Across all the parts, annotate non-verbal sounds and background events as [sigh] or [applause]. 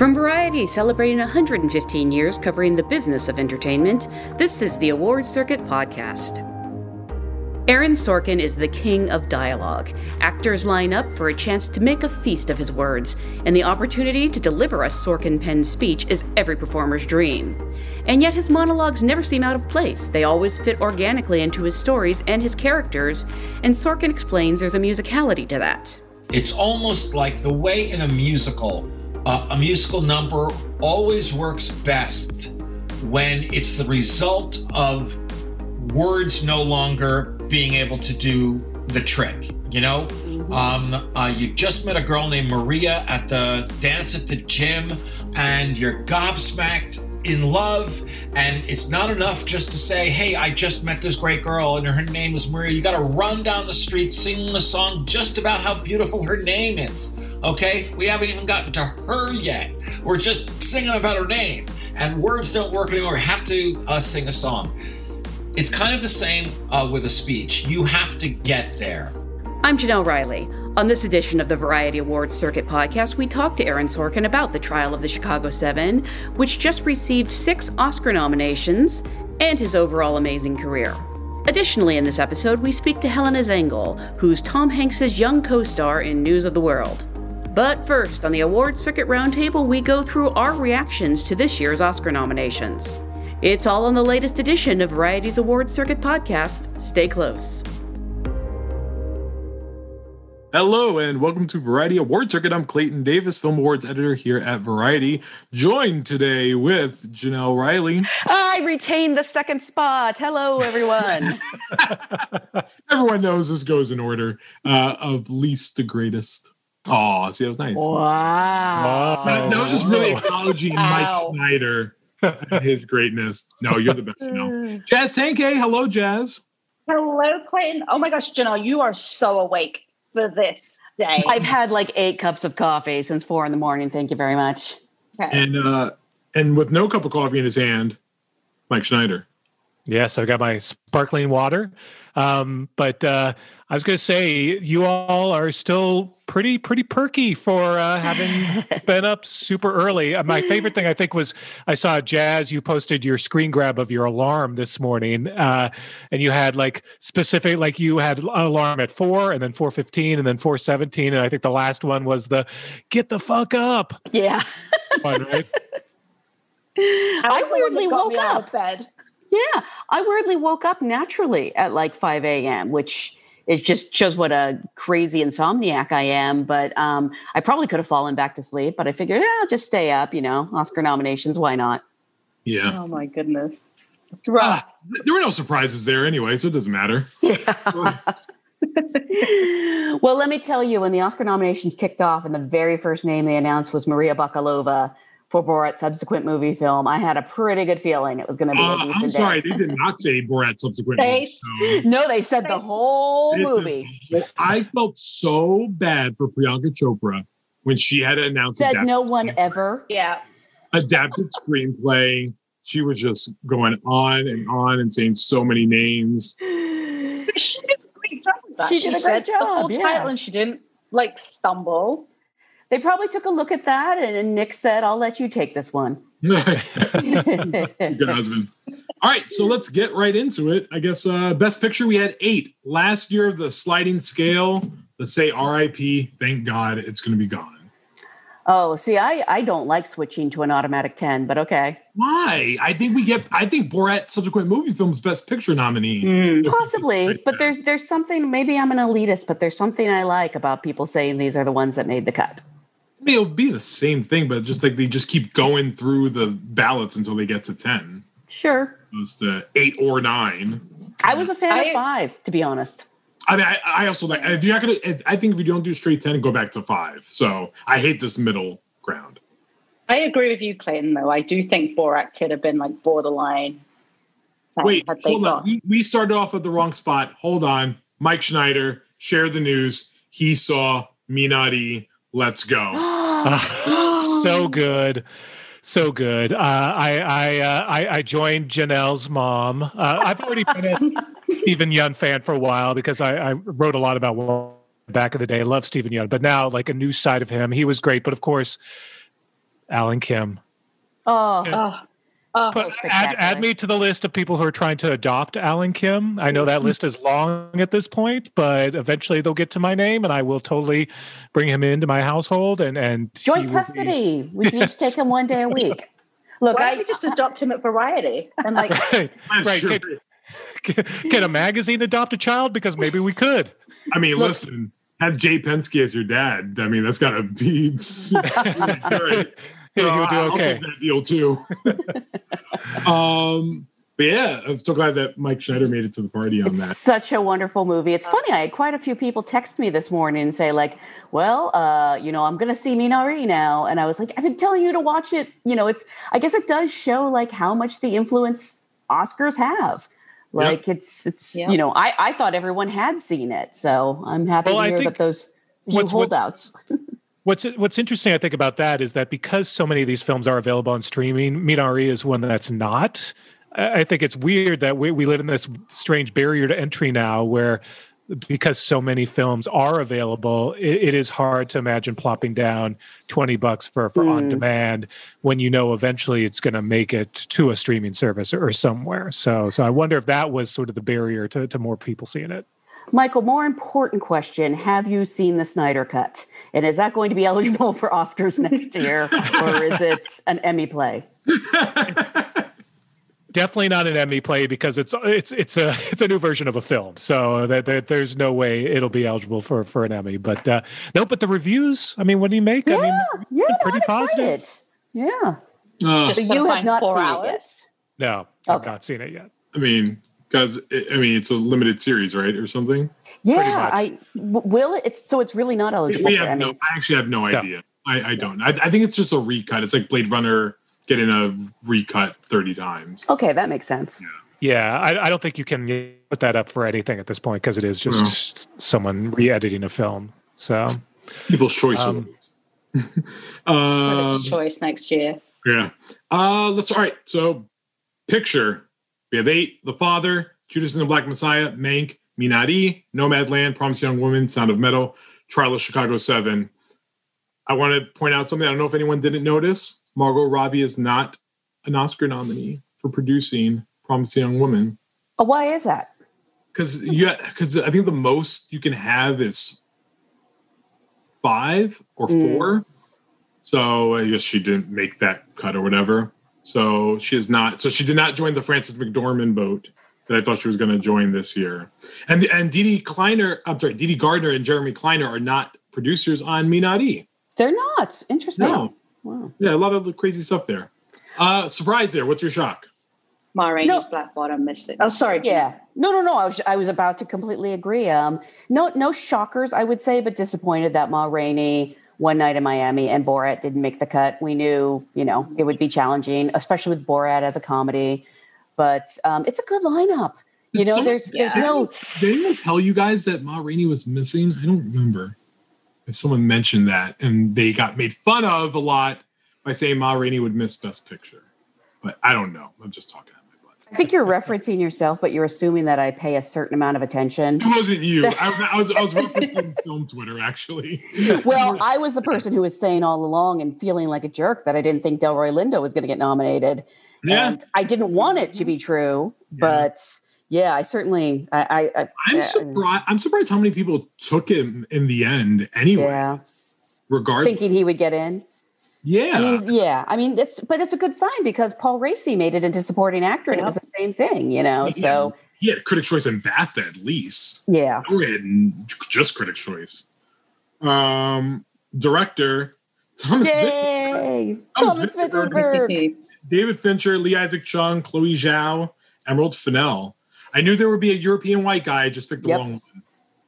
From Variety celebrating 115 years covering the business of entertainment, this is the Award Circuit Podcast. Aaron Sorkin is the king of dialogue. Actors line up for a chance to make a feast of his words, and the opportunity to deliver a Sorkin penned speech is every performer's dream. And yet his monologues never seem out of place. They always fit organically into his stories and his characters, and Sorkin explains there's a musicality to that. It's almost like the way in a musical uh, a musical number always works best when it's the result of words no longer being able to do the trick. You know, mm-hmm. um, uh, you just met a girl named Maria at the dance at the gym, and you're gobsmacked in love and it's not enough just to say hey i just met this great girl and her name is maria you got to run down the street singing a song just about how beautiful her name is okay? We haven't even gotten to her yet. We're just singing about her name. And words don't work anymore. We have to uh, sing a song. It's kind of the same uh, with a speech. You have to get there. I'm janelle riley. On this edition of the Variety Awards Circuit podcast, we talked to Aaron Sorkin about the trial of the Chicago Seven, which just received six Oscar nominations, and his overall amazing career. Additionally, in this episode, we speak to Helena Zengel, who's Tom Hanks's young co star in News of the World. But first, on the Awards Circuit Roundtable, we go through our reactions to this year's Oscar nominations. It's all on the latest edition of Variety's Awards Circuit podcast. Stay close. Hello and welcome to Variety Award Circuit. I'm Clayton Davis, Film Awards editor here at Variety, joined today with Janelle Riley. I retained the second spot. Hello, everyone. [laughs] [laughs] Everyone knows this goes in order uh, of least to greatest. Oh, see, that was nice. Wow. That, that was just really acknowledging Mike Schneider his greatness. No, you're the best, Janelle. Jazz Tangcay. Hello, Jazz. Hello, Clayton. Oh my gosh, Janelle, you are so awake for this day. I've had like eight cups of coffee since four in the morning. Thank you very much. Okay. And uh, and with no cup of coffee in his hand, Mike Schneider. Yes, I've got my sparkling water. Um, but uh, I was going to say, you all are still pretty pretty perky for uh, [laughs] having been up super early. Uh, my favorite thing I think was I saw Jazz. You posted your screen grab of your alarm this morning, uh, and you had like specific like you had an alarm at four, and then four fifteen, and then four seventeen, and I think the last one was the get the fuck up. Yeah. Fun, right? [laughs] I weirdly woke up. Bed. Yeah, I weirdly woke up naturally at like five a.m., which it just shows what a crazy insomniac I am. But um, I probably could have fallen back to sleep, but I figured, yeah, I'll just stay up. You know, Oscar nominations, why not? Yeah. Oh my goodness. Uh, there were no surprises there anyway, so it doesn't matter. Yeah. [laughs] well, let me tell you, when the Oscar nominations kicked off, and the very first name they announced was Maria Bakalova, for Borat's subsequent movie film, I had a pretty good feeling it was going to be. Uh, I'm sorry, they did not say Borat subsequent. They, movie No, they said the whole movie. Well, I felt so bad for Priyanka Chopra when she had to announce. Said no one ever. Yeah. Adapted screenplay. She was just going on and on and saying so many names. She did a great job. She, she did a great job. The whole yeah. title, and she didn't like stumble they probably took a look at that and, and Nick said, I'll let you take this one. [laughs] [laughs] Good husband. All right, so let's get right into it. I guess uh best picture we had eight. Last year of the sliding scale, let's say RIP, thank God it's gonna be gone. Oh, see, I, I don't like switching to an automatic 10, but okay. Why? I think we get I think Borat subsequent movie films best picture nominee. Mm, possibly, but there's there's something maybe I'm an elitist, but there's something I like about people saying these are the ones that made the cut. I mean, it'll be the same thing, but just like they just keep going through the ballots until they get to 10. Sure. As to eight or nine. I was a fan I, of five, to be honest. I mean, I, I also like, if you're not going to, I think if you don't do straight 10, go back to five. So I hate this middle ground. I agree with you, Clayton, though. I do think Borat could have been like borderline. Um, Wait, hold on. We, we started off at the wrong spot. Hold on. Mike Schneider, share the news. He saw Minari Let's go. [gasps] [gasps] uh, so [gasps] good. So good. Uh, I I, uh, I, I joined Janelle's mom. Uh, I've already been a Steven Yeun fan for a while because I, I wrote a lot about back in the day. I love Steven Yeun, but now like a new side of him. He was great, but of course, Alan Kim. Oh, Oh, oh, But add, add me to the list of people who are trying to adopt Alan Kim. I know that list is long at this point, but eventually they'll get to my name, and I will totally bring him into my household. And and joint will be- custody. We can each take him one day a week. Look, why I don't we just adopt him at Variety and like [laughs] right, right. true. Can, can a magazine adopt a child? Because maybe we could. I mean, listen, have Jay Penske as your dad. I mean, that's got to be. [laughs] [laughs] Yeah, he would do I'll okay. take that deal too. [laughs] um, but yeah, I'm so glad that Mike Schneider made it to the party on It's that. such a wonderful movie. It's funny. I had quite a few people text me this morning and say, like, well, uh, you know, I'm going to see Minari now. And I was like, I've been telling you to watch it. You know, it's, I guess it does show like how much the influence Oscars have. Like it's, it's, Yeah. you know, I, I thought everyone had seen it. So I'm happy Well, to hear think that those few what's- what- holdouts. [laughs] What's what's interesting, I think, about that is that because so many of these films are available on streaming, Minari is one that's not. I think it's weird that we, we live in this strange barrier to entry now where because so many films are available, it, it is hard to imagine plopping down 20 bucks for, for hmm. on demand when you know eventually it's going to make it to a streaming service or somewhere. So so I wonder if that was sort of the barrier to, to more people seeing it. Michael, more important question. Have you seen the Snyder Cut? And is that going to be eligible for Oscars next year? or is it an Emmy play? definitely not an Emmy play because it's it's it's a it's a new version of a film, so that, that there's no way it'll be eligible for for an Emmy. But uh, no, but the reviews. I mean, what do you make? I mean, yeah, they're pretty I'm positive. excited. Yeah. Uh, But you have not seen hours? No, I've not seen it yet. I mean, because I mean, it's a limited series, right, or something. it yet. Pretty Yeah, I will it. It's so it's really not eligible We have no. Emmys. I actually have no Yeah. idea. I, I don't. I, I think it's just a recut. It's like Blade Runner getting a recut thirty times. Okay, that makes sense. Yeah, I, I don't think you can put that up for anything at this point because it is just someone re-editing a film. So People's choice. Um, [laughs] um, choice next year. Yeah. Uh let's all right. So picture. We have eight, The Father, Judas and the Black Messiah, Mank, Minari, Nomadland, Promise Young Woman, Sound of Metal, Trial of Chicago Seven. I want to point out something. I don't know if anyone didn't notice. Margot Robbie is not an Oscar nominee for producing Promise Young Woman. Oh, why is that? Because yeah, because I think the most you can have is five or Mm. four. So I guess she didn't make that cut or whatever. So she is not. So she did not join the Frances McDormand boat that I thought she was going to join this year. And and Dee Dee Kleiner, I'm sorry, Dee Dee Gardner and Jeremy Kleiner are not producers on Minari. They're not interesting. No. Wow. Yeah, a lot of the crazy stuff there. Uh surprise there. What's your shock? Ma Rainey's No. Black Bottom missed it. Oh, sorry. Yeah. No, no, no. I was I was about to completely agree. Um, no, no shockers, I would say, but disappointed that Ma Rainey, One Night in Miami, and Borat didn't make the cut. We knew, you know, it would be challenging, especially with Borat as a comedy. But um, it's a good lineup. You know, there's there's Yeah. no Did anyone tell you guys that Ma Rainey was missing? I don't remember if someone mentioned that, and they got made fun of a lot by saying Ma Rainey would miss Best Picture. But I don't know. I'm just talking out my butt. I think you're referencing yourself, but you're assuming that I pay a certain amount of attention. It wasn't you. I, I was I was [laughs] referencing film Twitter actually. Well, I was the person who was saying all along and feeling like a jerk that I didn't think Delroy Lindo was going to get nominated. Yeah, And I didn't want it to be true, but yeah, I certainly, I, I, I I'm surprised. I'm surprised how many people took him in the end. Anyway, Yeah, regardless. thinking he would get in. Yeah, I mean, yeah, I mean, it's, but it's a good sign because Paul Raci made it into supporting actor, and it was the same thing, you know. So he had Critics' Choice and BAFTA at least. yeah, Or he had just Critics' Choice. Um, director Thomas. Vick- yay, Thomas Thomas Vinterberg. Vinterberg. David Fincher, Lee Isaac Chung, Chloe Zhao, Emerald Fennell. I knew there would be a European white guy. I just picked the Yep. wrong one.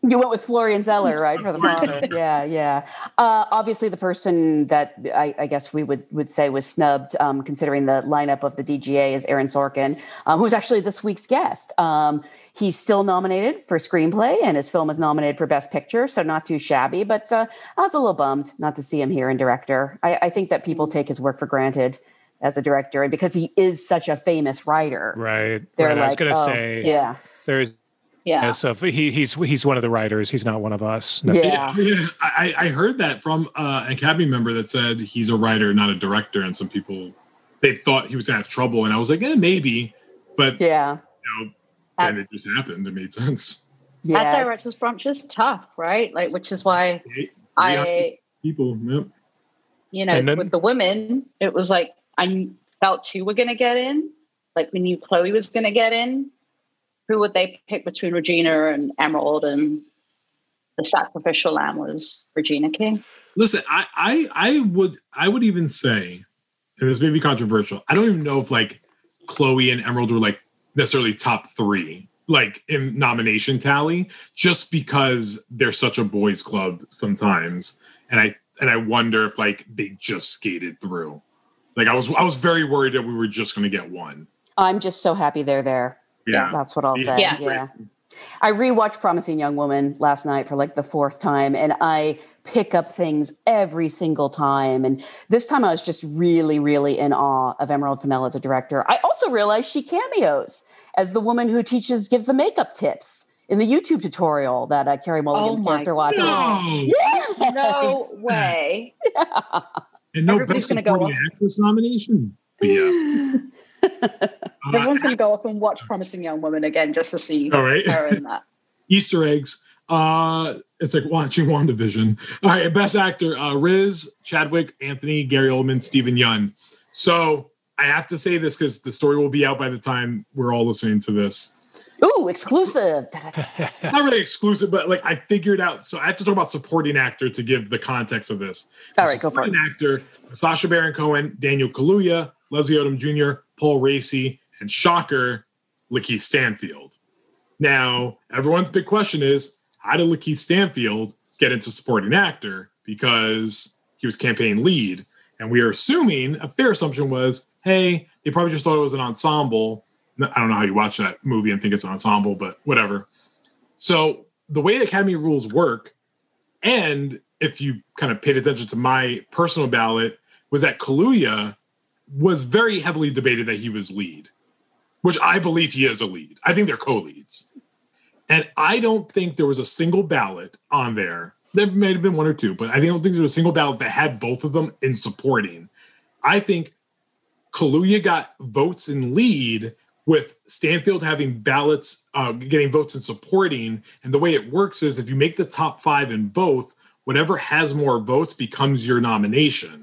You went with Florian Zeller, right, for the father? Yeah, yeah. Uh, obviously, the person that I, I guess we would would say was snubbed, um, considering the lineup of the DGA, is Aaron Sorkin, um, who's actually this week's guest. Um, he's still nominated for screenplay, and his film is nominated for Best Picture, so not too shabby. But uh, I was a little bummed not to see him here in director. I, I think that people take his work for granted as a director, and because he is such a famous writer, right, they're right. I was like, going to oh, say yeah, there's Yeah. Yeah, so he, he's he's one of the writers. He's not one of us. No. Yeah. [laughs] Yeah, I, I heard that from uh, an Academy member that said he's a writer, not a director, and some people they thought he was gonna have trouble, and I was like, eh, maybe, but Yeah. you know, and it just happened. It made sense. Yeah. That it's- director's branch is tough, right? Like, which is why I, people, yep. you know, then- with the women, it was like I felt two were going to get in. Like we knew Chloe was going to get in. Who would they pick between Regina and Emerald? And the sacrificial lamb was Regina King. Listen, I, I I would I would even say, and this may be controversial. I don't even know if like Chloe and Emerald were like necessarily top three, like in nomination tally, just because they're such a boys' club sometimes. And I and I wonder if like they just skated through. Like I was I was very worried that we were just gonna get one. I'm just so happy they're there. Yeah. That's what I'll say. Yes. Yeah. I rewatched Promising Young Woman last night for like the fourth time, and I pick up things every single time. And this time I was just really, really in awe of Emerald Fennell as a director. I also realized she cameos as the woman who teaches, gives the makeup tips in the YouTube tutorial that uh, Carey Mulligan's Oh my character watches. No. Yes. No way. [laughs] And no Everybody's best gonna go supporting actress nomination. But yeah. [laughs] [laughs] Everyone's going to go off and watch Promising Young Woman again just to see all right. her in that. [laughs] Easter eggs. Uh, it's like watching WandaVision. All right, best actor: uh, Riz, Chadwick, Anthony, Gary Oldman, Steven Yeun. So I have to say this because the story will be out by the time we're all listening to this. Ooh, exclusive. [laughs] Not really exclusive, but like I figured out. So I have to talk about supporting actor to give the context of this. All right, go for it. actor: Sacha Baron Cohen, Daniel Kaluuya, Leslie Odom Jr., Paul Raci, and Shocker, Lakeith Stanfield. Now, everyone's big question is how did Lakeith Stanfield get into supporting actor? Because he was campaign lead. And we are assuming a fair assumption was, hey, they probably just thought it was an ensemble. I don't know how you watch that movie and think it's an ensemble, but whatever. So the way Academy rules work, and if you kind of paid attention to my personal ballot, was that Kaluuya was very heavily debated that he was lead, which I believe he is a lead. I think they're co-leads. And I don't think there was a single ballot on there. There may have been one or two, but I don't think there was a single ballot that had both of them in supporting. I think Kaluuya got votes in lead with Stanfield having ballots, uh, getting votes in supporting. And the way it works is if you make the top five in both, whatever has more votes becomes your nomination.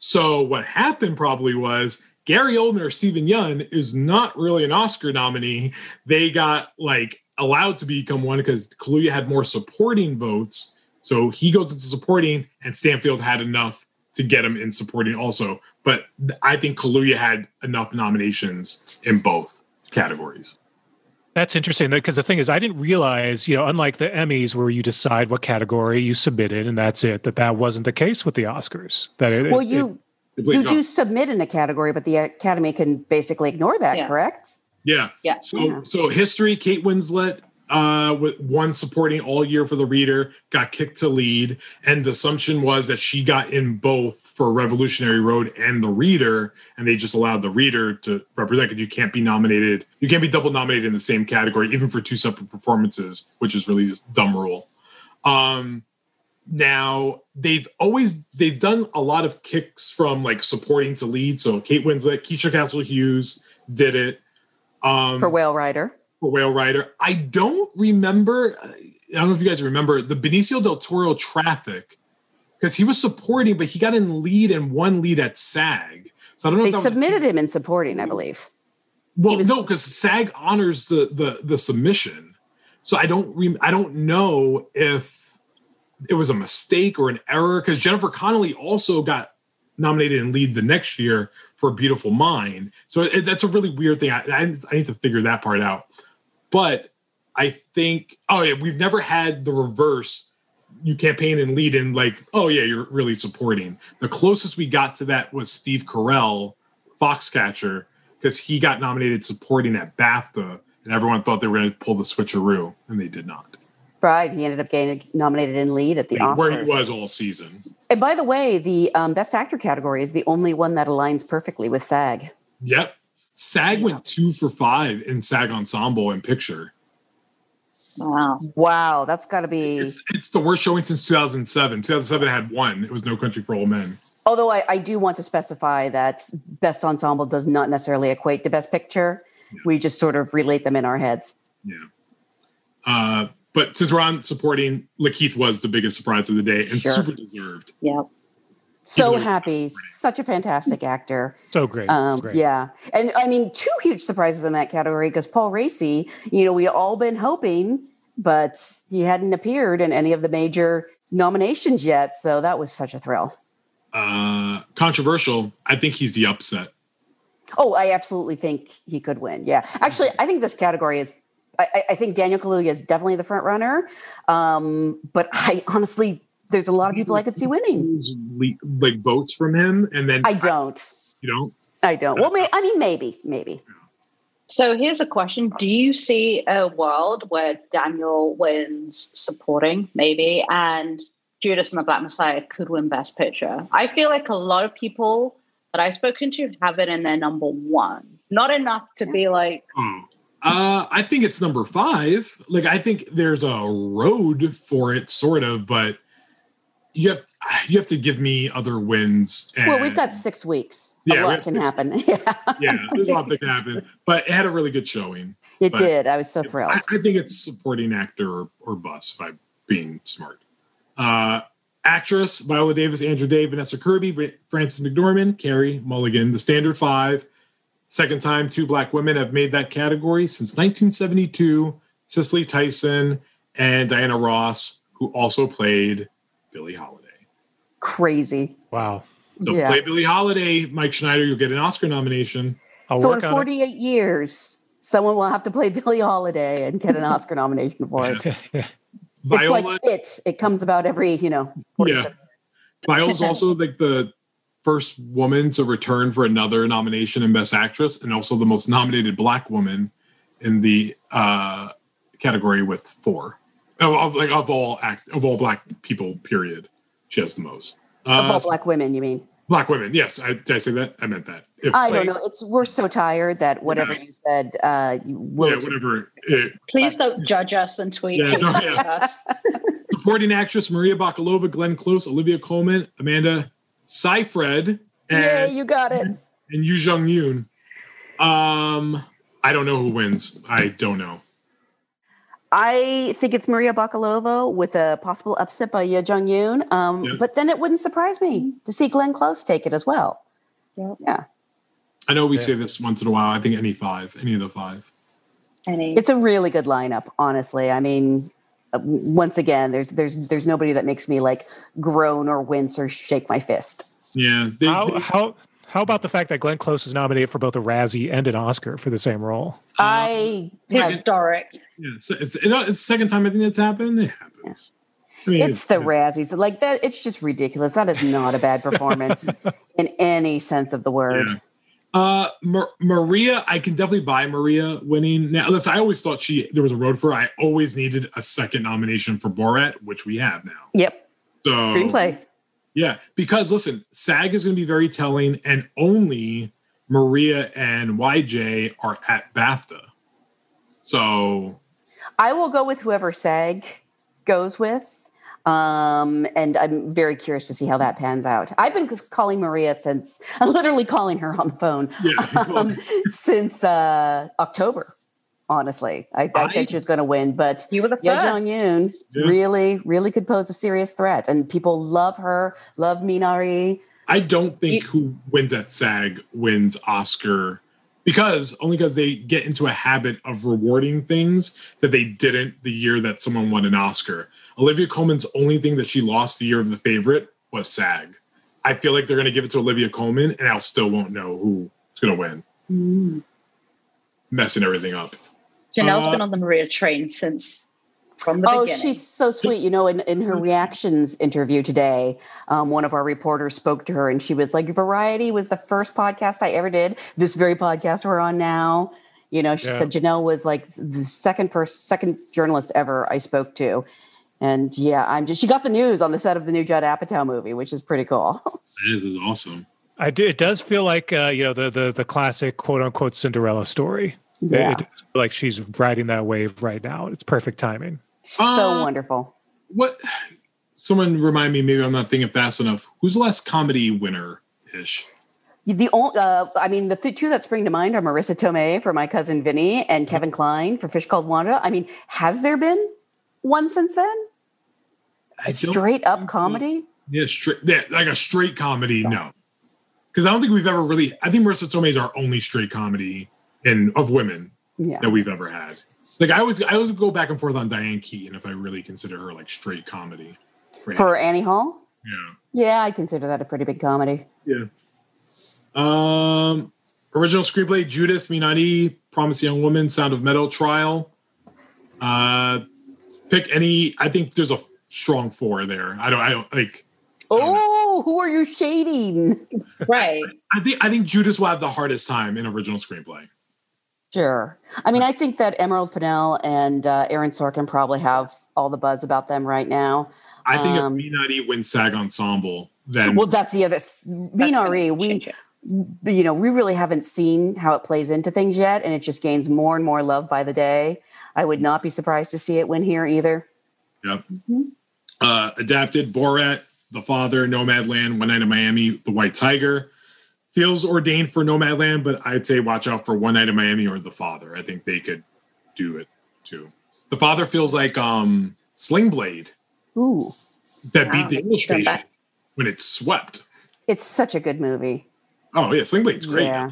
So what happened probably was Gary Oldman or Steven Yeun is not really an Oscar nominee. They got like allowed to become one because Kaluuya had more supporting votes. So he goes into supporting, and Stanfield had enough to get him in supporting also. But I think Kaluuya had enough nominations in both categories. That's interesting because the thing is, I didn't realize, you know, unlike the Emmys where you decide what category you submitted and that's it, that that wasn't the case with the Oscars. That it, Well, it- you you do submit in a category, but the Academy can basically ignore that, Yeah. correct? Yeah. Yeah. So Yeah. so history, Kate Winslet uh with one supporting all year for the reader, got kicked to lead. And the assumption was that she got in both for Revolutionary Road and the reader, and they just allowed the reader to represent because you can't be nominated, you can't be double nominated in the same category, even for two separate performances, which is really a dumb rule. Um now they've always they've done a lot of kicks from like supporting to lead. So Kate Winslet, Keisha Castle Hughes did it. Um For Whale Rider. For Whale Rider. I don't remember. I don't know if you guys remember the Benicio del Toro Traffic because he was supporting, but he got in lead and one lead at SAG. So I don't know. They if that was- submitted him in supporting, I believe. well, was- no, because SAG honors the the the submission. So I don't re- I don't know if it was a mistake or an error because Jennifer Connelly also got nominated and lead the next year for a Beautiful Mind. So it, that's a really weird thing. I, I, I need to figure that part out. But I think oh yeah, we've never had the reverse. You campaign and lead in like oh yeah, you're really supporting. The closest we got to that was Steve Carell, Foxcatcher, because he got nominated supporting at BAFTA, and everyone thought they were going to pull the switcheroo, and they did not. Right. He ended up getting nominated in lead at the Oscars. Where he was all season. And by the way, the um, Best Actor category is the only one that aligns perfectly with SAG. Yep. SAG went two for five in SAG Ensemble and Picture. Wow. Wow, that's got to be. It's, it's the worst showing since 2007. 2007 had one. It was No Country for Old Men. Although I, I do want to specify that best ensemble does not necessarily equate to best picture. We just sort of relate them in our heads. Yeah. Uh, but since we're on supporting, Lakeith was the biggest surprise of the day and Sure. super deserved. Yep. So happy, such a fantastic actor. So great. Um, great. yeah, and I mean, two huge surprises in that category because Paul Raci, you know, we all been hoping, but he hadn't appeared in any of the major nominations yet. So that was such a thrill. Uh, controversial. I think he's the upset. Oh, I absolutely think he could win. Yeah, actually, I think this category is. I, I- think Daniel Kaluuya is definitely the front runner, um, but I honestly, there's a lot of people I could see winning. Like votes from him, and then I don't. you know, I don't. Well, may, I mean, maybe, maybe. So here's a question: Do you see a world where Daniel wins supporting, maybe, and Judas and the Black Messiah could win Best Picture? I feel like a lot of people that I've spoken to have it in their number one. Not enough to be like, oh, uh, I think it's number five. Like I think there's a road for it, sort of, but you have you have to give me other wins. And, Well, we've got six weeks. Yeah, a lot can six- happen. [laughs] Yeah, yeah, there's a lot that can happen, but it had a really good showing. it But- did. I was so thrilled. I, I think it's supporting actor or, or bus, if I'm being smart. Uh, actress Viola Davis, Andra Day, Vanessa Kirby, Frances McDormand, Carey Mulligan, the standard five. Second time two black women have made that category since 1972. Cicely Tyson and Diana Ross, who also played Billie Holiday. Crazy. Wow. So Yeah. play Billie Holiday, Mike Schneider, you'll get an Oscar nomination. I'll so work in on 48 years, someone will have to play [laughs] Billie Holiday and get an Oscar nomination for it. Yeah. [laughs] It's like it. It comes about every, you know, 47 yeah. [laughs] Viola's also like the first woman to return for another nomination in Best Actress, and also the most nominated Black woman in the uh, category with four of, of like of all act of all Black people. Period. She has the most. of Uh, all black women, you mean? black women. Yes, I, did I say that? I meant that. If, I Wait. don't know. It's we're so tired that whatever Yeah. you said, uh, you will yeah, whatever. It, please don't judge us and tweet Yeah, don't- yeah. us. [laughs] supporting actress Maria Bakalova, Glenn Close, Olivia Colman, Amanda Seyfried, Yeah, and you got it. and Yu Jung Yoon. Um, I don't know who wins. I don't know. I think it's Maria Bakalova with a possible upset by Ye Jung Yoon. Um, Yeah. But then it wouldn't surprise me to see Glenn Close take it as well. Yep. Yeah. I know we Yeah. say this once in a while. I think any five, any of the five. Any It's a really good lineup, honestly. I mean, uh, once again, there's there's there's nobody that makes me like groan or wince or shake my fist. Yeah, they, How, they- how, how about the fact that Glenn Close is nominated for both a Razzie and an Oscar for the same role? I have, historic. yeah, it's, it's, it's the second time I think it's happened. It happens. I mean, it's the Razzies. Like that, it's just ridiculous. That is not a bad [laughs] performance in any sense of the word. Yeah. Uh, Mar- Maria, I can definitely buy Maria winning. Now, listen, I always thought she there was a road for her. I always needed a second nomination for Borat, which we have now. Yep. So Screenplay. Yeah, because listen, SAG is going to be very telling, and only Maria and YJ are at BAFTA. So I will go with whoever SAG goes with. Um, and I'm very curious to see how that pans out. I've been calling Maria since, I'm [laughs] literally calling her on the phone yeah, um, since uh, October. Honestly, I, I, I- think she was going to win, but You were the Ye. Jong Yoon Yeah. really, really could pose a serious threat, and people love her, love Minari. I don't think You- who wins at SAG wins Oscar because only because they get into a habit of rewarding things that they didn't the year that someone won an Oscar. Olivia Colman's only thing that she lost the year of the favorite was SAG. I feel like they're going to give it to Olivia Colman, and I still won't know who's going to win. Mm. Messing everything up. Janelle's Uh, been on the Maria train since from the Oh, beginning. she's so sweet. You know, in, in her reactions interview today, um, one of our reporters spoke to her and she was like, Variety was the first podcast I ever did. This very podcast we're on now. You know, she Yeah. said Janelle was like the second person, second journalist ever I spoke to. And yeah, I'm just, she got the news on the set of the new Judd Apatow movie, which is pretty cool. [laughs] This is awesome. I do, it does feel like uh, you know the the the classic quote unquote Cinderella story. Yeah. It- it's like she's riding that wave right now. It's perfect timing. so Uh, wonderful. What? Someone remind me. Maybe I'm not thinking fast enough. Who's the last comedy winner ish? The only, uh, I mean, the th- two that spring to mind are Marisa Tomei for My Cousin Vinny and Kevin Kline for Fish Called Wanda. I mean, has there been one since then? I Straight up think so. comedy? Yeah, straight. Yeah, like a straight comedy. No, because I don't think we've ever really. I think Marisa Tomei is our only straight comedy in of women Yeah. that we've ever had. Like I always, I always go back and forth on Diane Keaton if I really consider her like straight comedy. For Annie Hall? yeah, Yeah, I'd consider that a pretty big comedy. yeah. Um, original screenplay: Judas, Minari, Promise Young Woman, Sound of Metal, Trial. Uh, pick any. I think there's a strong four there. I don't. I don't like. Oh, who are you shading? Right. I think. I think Judas will have the hardest time in original screenplay. Sure. I mean, I think that Emerald Fennell and uh, Aaron Sorkin probably have all the buzz about them right now. I think Um, if Minari wins SAG Ensemble, then Well, that's the other. That's Minari, gonna we you know, we really haven't seen how it plays into things yet, and it just gains more and more love by the day. I would not be surprised to see it win here either. Yep. Mm-hmm. Uh, adapted Borat, The Father, Nomadland, One Night in Miami, The White Tiger. Feels ordained for Nomadland, but I'd say watch out for One Night in Miami or The Father. I think they could do it too. The Father feels like um Sling Blade Ooh, that Wow, beat the English patient back. when it swept. it's such a good movie. Oh yeah, Sling Blade's great. Yeah.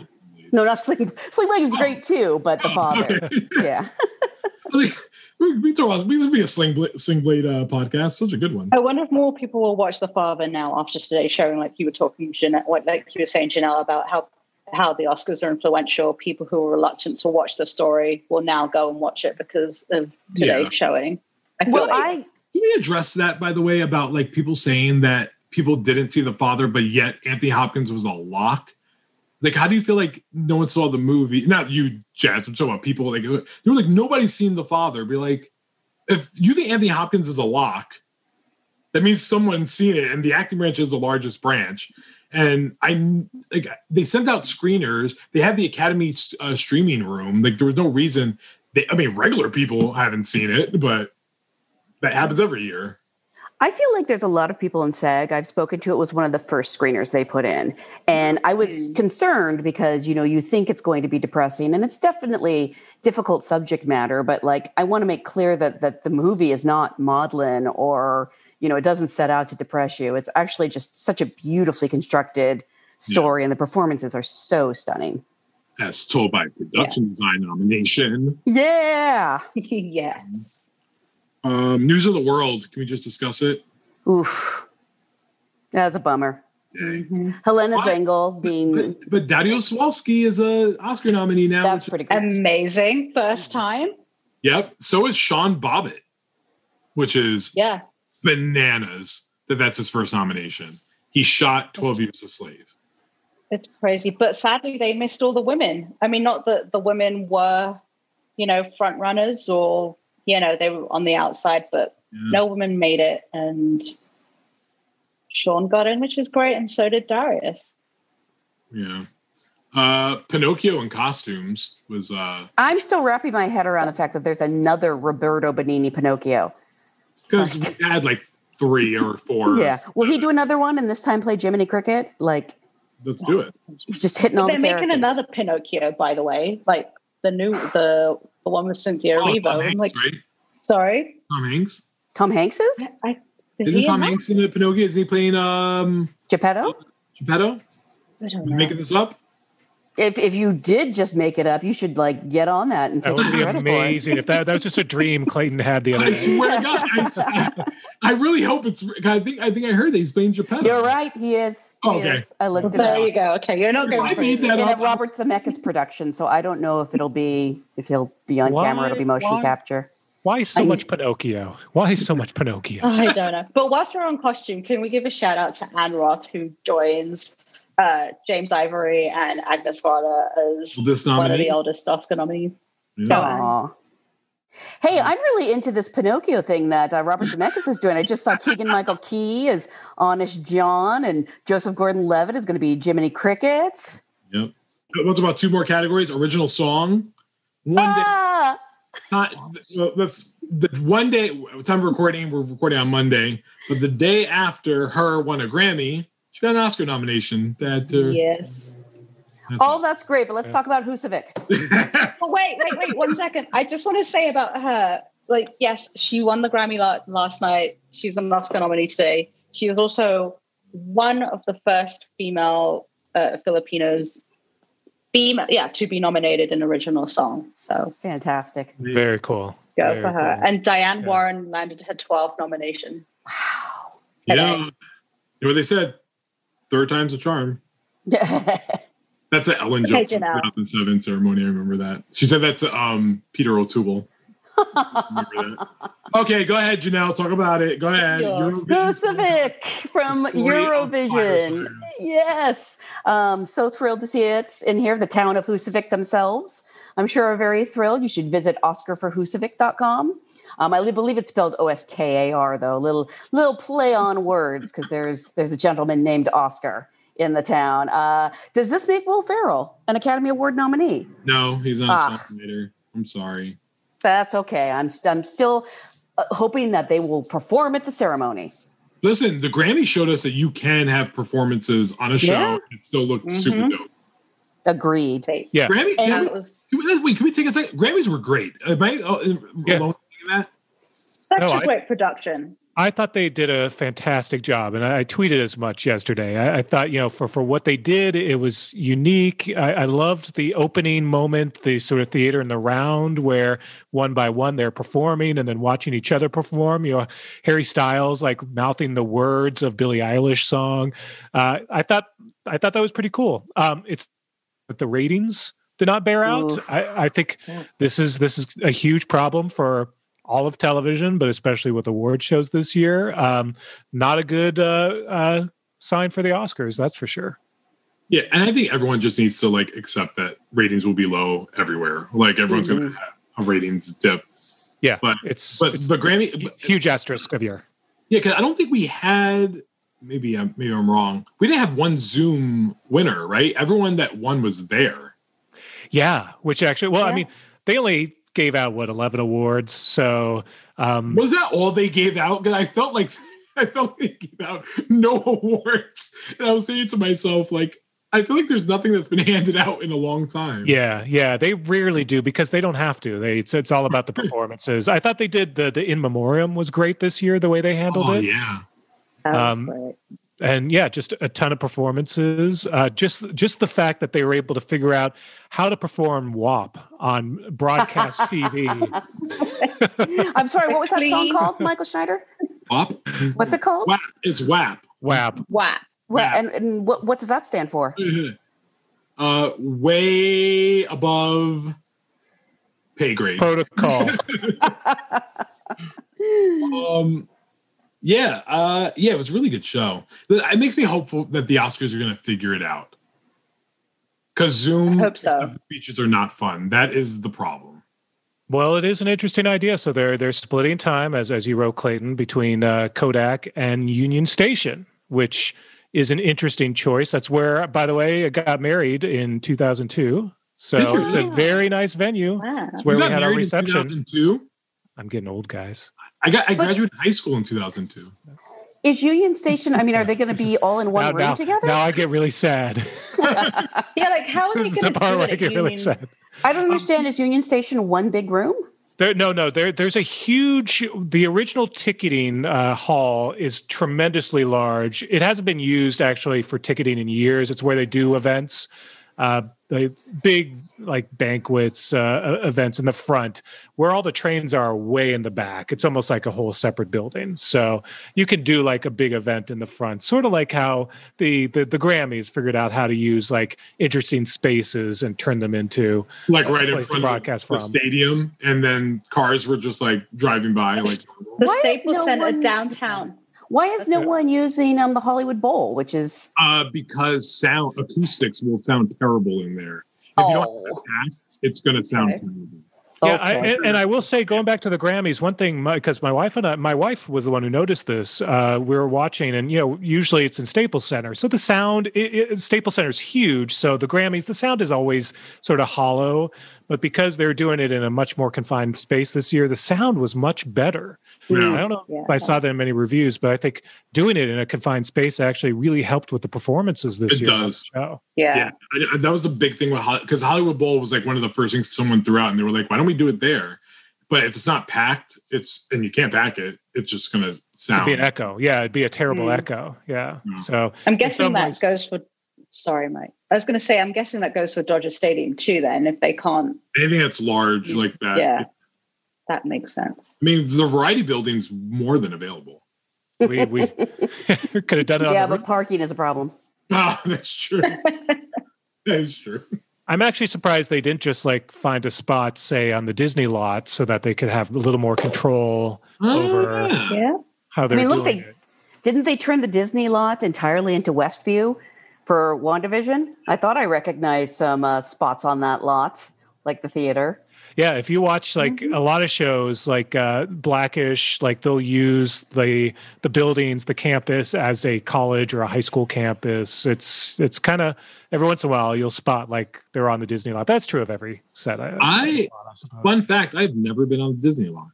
No, not Sling. Sling Blade is great too, but the Oh, [laughs] father. okay. Yeah. [laughs] we, we talk about this would be a Sling Blade, Sling Blade uh, podcast. Such a good one. I wonder if more people will watch The Father now after today's showing, like you were talking, Jeanette, what, like you were saying, Janelle, about how how the Oscars are influential. People who are reluctant to watch the story will now go and watch it because of today's Yeah. showing. I Well, like I Can we address that, by the way, about like people saying that people didn't see the father, but yet Anthony Hopkins was a lock? Like, how do you feel like no one saw the movie? Not you, Jazz. I'm talking about people like they were like nobody's seen the father. Be like, if you think Anthony Hopkins is a lock, that means someone's seen it, and the acting branch is the largest branch. And I like they sent out screeners. They had the Academy uh, streaming room. Like there was no reason. They, I mean, regular people haven't seen it, but that happens every year. I feel like there's a lot of people in SAG. I've spoken to it was one of the first screeners they put in. And I was mm-hmm. concerned because, you know, you think it's going to be depressing and it's definitely difficult subject matter, but like I want to make clear that that the movie is not maudlin or, you know, it doesn't set out to depress you. It's actually just such a beautifully constructed story and the performances are so stunning. As told by production design nomination. Yeah. [laughs] yes. Mm-hmm. Um, News of the World. Can we just discuss it? Oof. That was a bummer. Yay. Helena Why? Zengel being But, but Dariusz Wolski is a Oscar nominee now. that's pretty good. Amazing. First time. Yep. So is Sean Bobbitt, which is Yeah. bananas that that's his first nomination. He shot 12 Years a Slave. It's crazy. But sadly, they missed all the women. I mean, not that the women were, you know, front runners or, you know, they were on the outside, but Yeah. no woman made it. And Sean got in, which is great. And so did Darius. Yeah. Uh, Pinocchio in costumes was uh I'm still wrapping my head around the fact that there's another Roberto Benigni Pinocchio. because we had like three or four. Yeah. Will he do another one and this time play Jiminy Cricket? Like Let's do it. he's just hitting all They're the making characters. another Pinocchio, by the way, like the new, the the one with Cynthia Oh, Erivo. Tom I'm Hanks, like, right? sorry. Tom Hanks. Tom Hanks is? I, is Isn't he Tom? Hanks in the Pinocchio? Is he playing um Geppetto? Geppetto? I don't know. making this up? If if you did just make it up, you should like get on that and That take would some be credit for it. amazing if that, that was just a dream Clayton had the other I swear to God, I, I really hope it's. I think I think I heard that he's playing Geppetto. You're right, he is. He Oh, okay. is. I looked it There up. you go. Okay, you're not going I made that In a up. Robert Zemeckis production, so I don't know if it'll be if he'll be on camera. It'll be motion why? capture. Why so I- much Pinocchio? Why so much Pinocchio? I don't know. But whilst we're on costume, can we give a shout out to Anne Roth, who joins uh, James Ivory and Agnes Varda as Oldest one of the oldest Oscar nominees? Yeah. Aw. Hey, I'm really into this Pinocchio thing that uh, Robert [laughs] Zemeckis is doing. I just saw Keegan Michael Key as Honest John, and Joseph Gordon-Levitt is going to be Jiminy Cricket. Yep. What's about two more categories? Original song one day. Ah! Not, well, let's the one day time of recording. We're recording on Monday, but the day after H.E.R. won a Grammy, she got an Oscar nomination. That uh, Yes. that's All awesome. that's great, but let's talk about Husavik. But [laughs] wait, wait, wait, one second. I just want to say about her. Like, yes, she won the Grammy last night. She's an Oscar nominee today. She is also one of the first female uh, Filipinos, female, yeah, to be nominated in original song. So Fantastic. Very cool. go Very for her. cool. And Diane Yeah. Warren landed her 12th nomination. you know, you know what they said. Third time's a charm. [laughs] That's an Ellen Okay, Jones Janelle. 2007 ceremony. I remember that. She said that's um, Peter O'Toole. [laughs] Okay, go ahead, Janelle. Talk about it. Go ahead. Yes. From The story of Eurovision. Yes. Um, so thrilled to see it in here. The town of Husavik themselves, I'm sure, are very thrilled. You should visit oscarforhusavik.com. Um, I believe it's spelled O S K A R, though. Little little play on words because there's there's a gentleman named Oscar in the town. Uh, does this make Will Ferrell an Academy Award nominee? No, he's not Ah. a songwriter. I'm sorry. That's okay. I'm I'm still uh, hoping that they will perform at the ceremony. Listen, the Grammy showed us that you can have performances on a show Yeah. and still look super Mhm. dope. Agreed. Yeah. Grammy, and Grammy was can we, wait, can we take a second? Grammys were great. Am I oh, Yeah. alone that? such No, a I- great production. I thought they did a fantastic job, and I, I tweeted as much yesterday. I, I thought, you know, for for what they did, it was unique. I, I loved the opening moment, the sort of theater in the round, where one by one they're performing and then watching each other perform. You know, Harry Styles like mouthing the words of Billie Eilish song. Uh, I thought I thought that was pretty cool. Um, it's but the ratings did not bear out. I, I think this is this is a huge problem for all of television, but especially with award shows this year. Um, not a good uh, uh, sign for the Oscars, that's for sure. Yeah, and I think everyone just needs to like accept that ratings will be low everywhere. Like everyone's Mhm. gonna have a ratings dip. Yeah, But- it's, But it's but Grammy, a but- huge asterisk of year. yeah, because I don't think we had. Maybe I'm maybe I'm wrong. We didn't have one Zoom winner, right? Everyone that won was there. Yeah, which actually, well, I mean, they only gave out what eleven awards, so um, Was that all they gave out? Because I felt like [laughs] I felt they gave out no awards, and I was saying to myself, like, I feel like there's nothing that's been [laughs] handed out in a long time. Yeah, yeah, they rarely do because they don't have to. They it's, it's all about the [laughs] performances. I thought they did the the in memoriam was great this year the way they handled Oh it. yeah. That was Um, great. and yeah, just a ton of performances. Uh, just just the fact that they were able to figure out how to perform WAP on broadcast [laughs] TV. I'm sorry, what was that song Clean. called, Michael Schneider? WAP. What's it called? WAP. It's WAP. WAP. Wow. What, and and what, what does that stand for? Uh, way above pay grade. Protocol. [laughs] Um, yeah, uh, yeah, it was a really good show. It makes me hopeful that the Oscars are going to figure it out. Because Zoom I hope so. the features are not fun. That is the problem. Well, it is an interesting idea. So they're they're splitting time, as as you wrote, Clayton, between uh, Kodak and Union Station, which is an interesting choice. That's where, by the way, I got married in 2002. So Did it's a very nice venue. Wow. It's where you we had our married in reception. 2002. I'm getting old, guys. I got I graduated high school in 2002. Is Union Station? I mean, are they going to be is- all in one now, room now, together? now I get really sad. [laughs] Yeah, like how are they this is going to do it I at get really sad. I don't understand. Is Union Station one big room? There, no, no. There, there's a huge. The original ticketing uh, hall is tremendously large. It hasn't been used actually for ticketing in years. It's where they do events, uh, the big like banquets, uh, events in the front, where all the trains are way in the back. It's almost like a whole separate building. So you can do like a big event in the front, sort of like how the the, the Grammys figured out how to use like interesting spaces and turn them into Like right in place to front of broadcast the from. stadium, and then cars were just like driving by. Like The Why is Staples no Center one- downtown. Why is That's no it. one using um, the Hollywood Bowl, which is uh, because sound acoustics will sound terrible in there. If you don't oh have that, it's going to sound Okay. terrible. Yeah, I, and, and, I will say, going back to the Grammys, one thing because my, my, wife and I, my wife was the one who noticed this. Uh, we were watching, and you know, usually it's in Staples Center, so the sound it, it, Staples Center is huge. So the Grammys, the sound is always sort of hollow, but because they're doing it in a much more confined space this year, the sound was much better. Yeah. I don't know yeah. if I saw that in many reviews, but I think doing it in a confined space actually really helped with the performances this it year. It does. Yeah. yeah. I, that was the big thing with because Hollywood Bowl was like one of the first things someone threw out, and they were like, "Why don't we do it there?" But if it's not packed, it's and you can't pack it, it's just going to sound. It'd be an echo. Yeah, it'd be a terrible mm. echo. Yeah. Mm. So I'm guessing that ways, goes for. Sorry, Mike. I was going to say, I'm guessing that goes for Dodger Stadium too. Then, if they can't anything that's large like that, yeah, that makes sense. I mean, the variety building's more than available. We we [laughs] could have done it. Yeah, but parking is a problem. Ah, [laughs] oh, that's true. [laughs] that is true. I'm actually surprised they didn't just like find a spot, say, on the Disney lot, so that they could have a little more control oh, over yeah. how they're I mean, look, doing they, it. Didn't they turn the Disney lot entirely into Westview for WandaVision? I thought I recognized some uh, spots on that lot, like the theater. Yeah, if you watch like mm-hmm. a lot of shows like uh, Blackish, like they'll use the the buildings, the campus as a college or a high school campus. It's it's kind of every once in a while you'll spot like they're on the Disney lot. That's true of every set. I, I fun fact, I've never been on the Disney lot.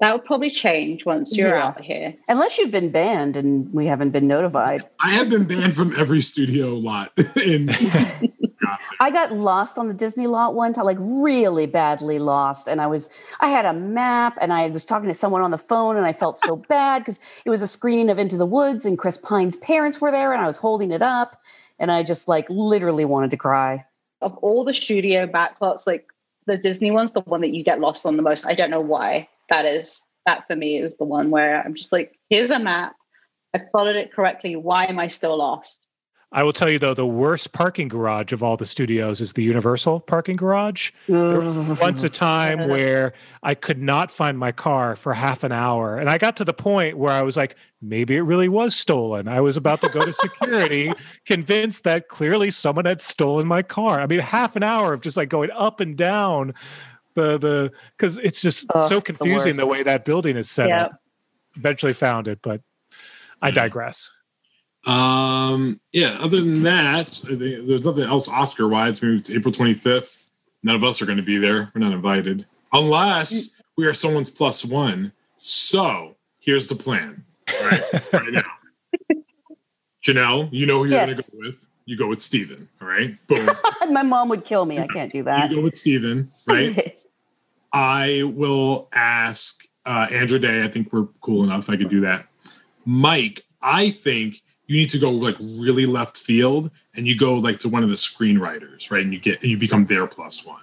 That would probably change once you're yeah. out here. Unless you've been banned and we haven't been notified. I have been banned from every studio lot [laughs] in [laughs] I got lost on the Disney lot one time, like really badly lost. And I was, I had a map and I was talking to someone on the phone and I felt so [laughs] bad because it was a screening of Into the Woods and Chris Pine's parents were there and I was holding it up and I just like literally wanted to cry. Of all the studio backlots, like the Disney one's the one that you get lost on the most. I don't know why that is. That for me is the one where I'm just like, here's a map. I followed it correctly. Why am I still lost? I will tell you though, the worst parking garage of all the studios is the Universal parking garage. once a time where I could not find my car for half an hour, and I got to the point where I was like, maybe it really was stolen. I was about to go to security, [laughs] convinced that clearly someone had stolen my car. I mean, half an hour of just like going up and down the the because it's just oh, so confusing the, the, way that building is set yep. up. Eventually found it, but I digress. Um, yeah, other than that, there's nothing else Oscar wise. Maybe it's April 25th. None of us are going to be there. We're not invited unless we are someone's plus one. So here's the plan. All right, right now. Janelle, you know who you're yes. going to go with. You go with Steven. All right. Boom. [laughs] My mom would kill me. I can't do that. You go with Steven, right? [laughs] I will ask uh, Andra Day. I think we're cool enough. I could do that. Mike, I think you need to go like really left field and you go like to one of the screenwriters, right? And you get and you become their plus one.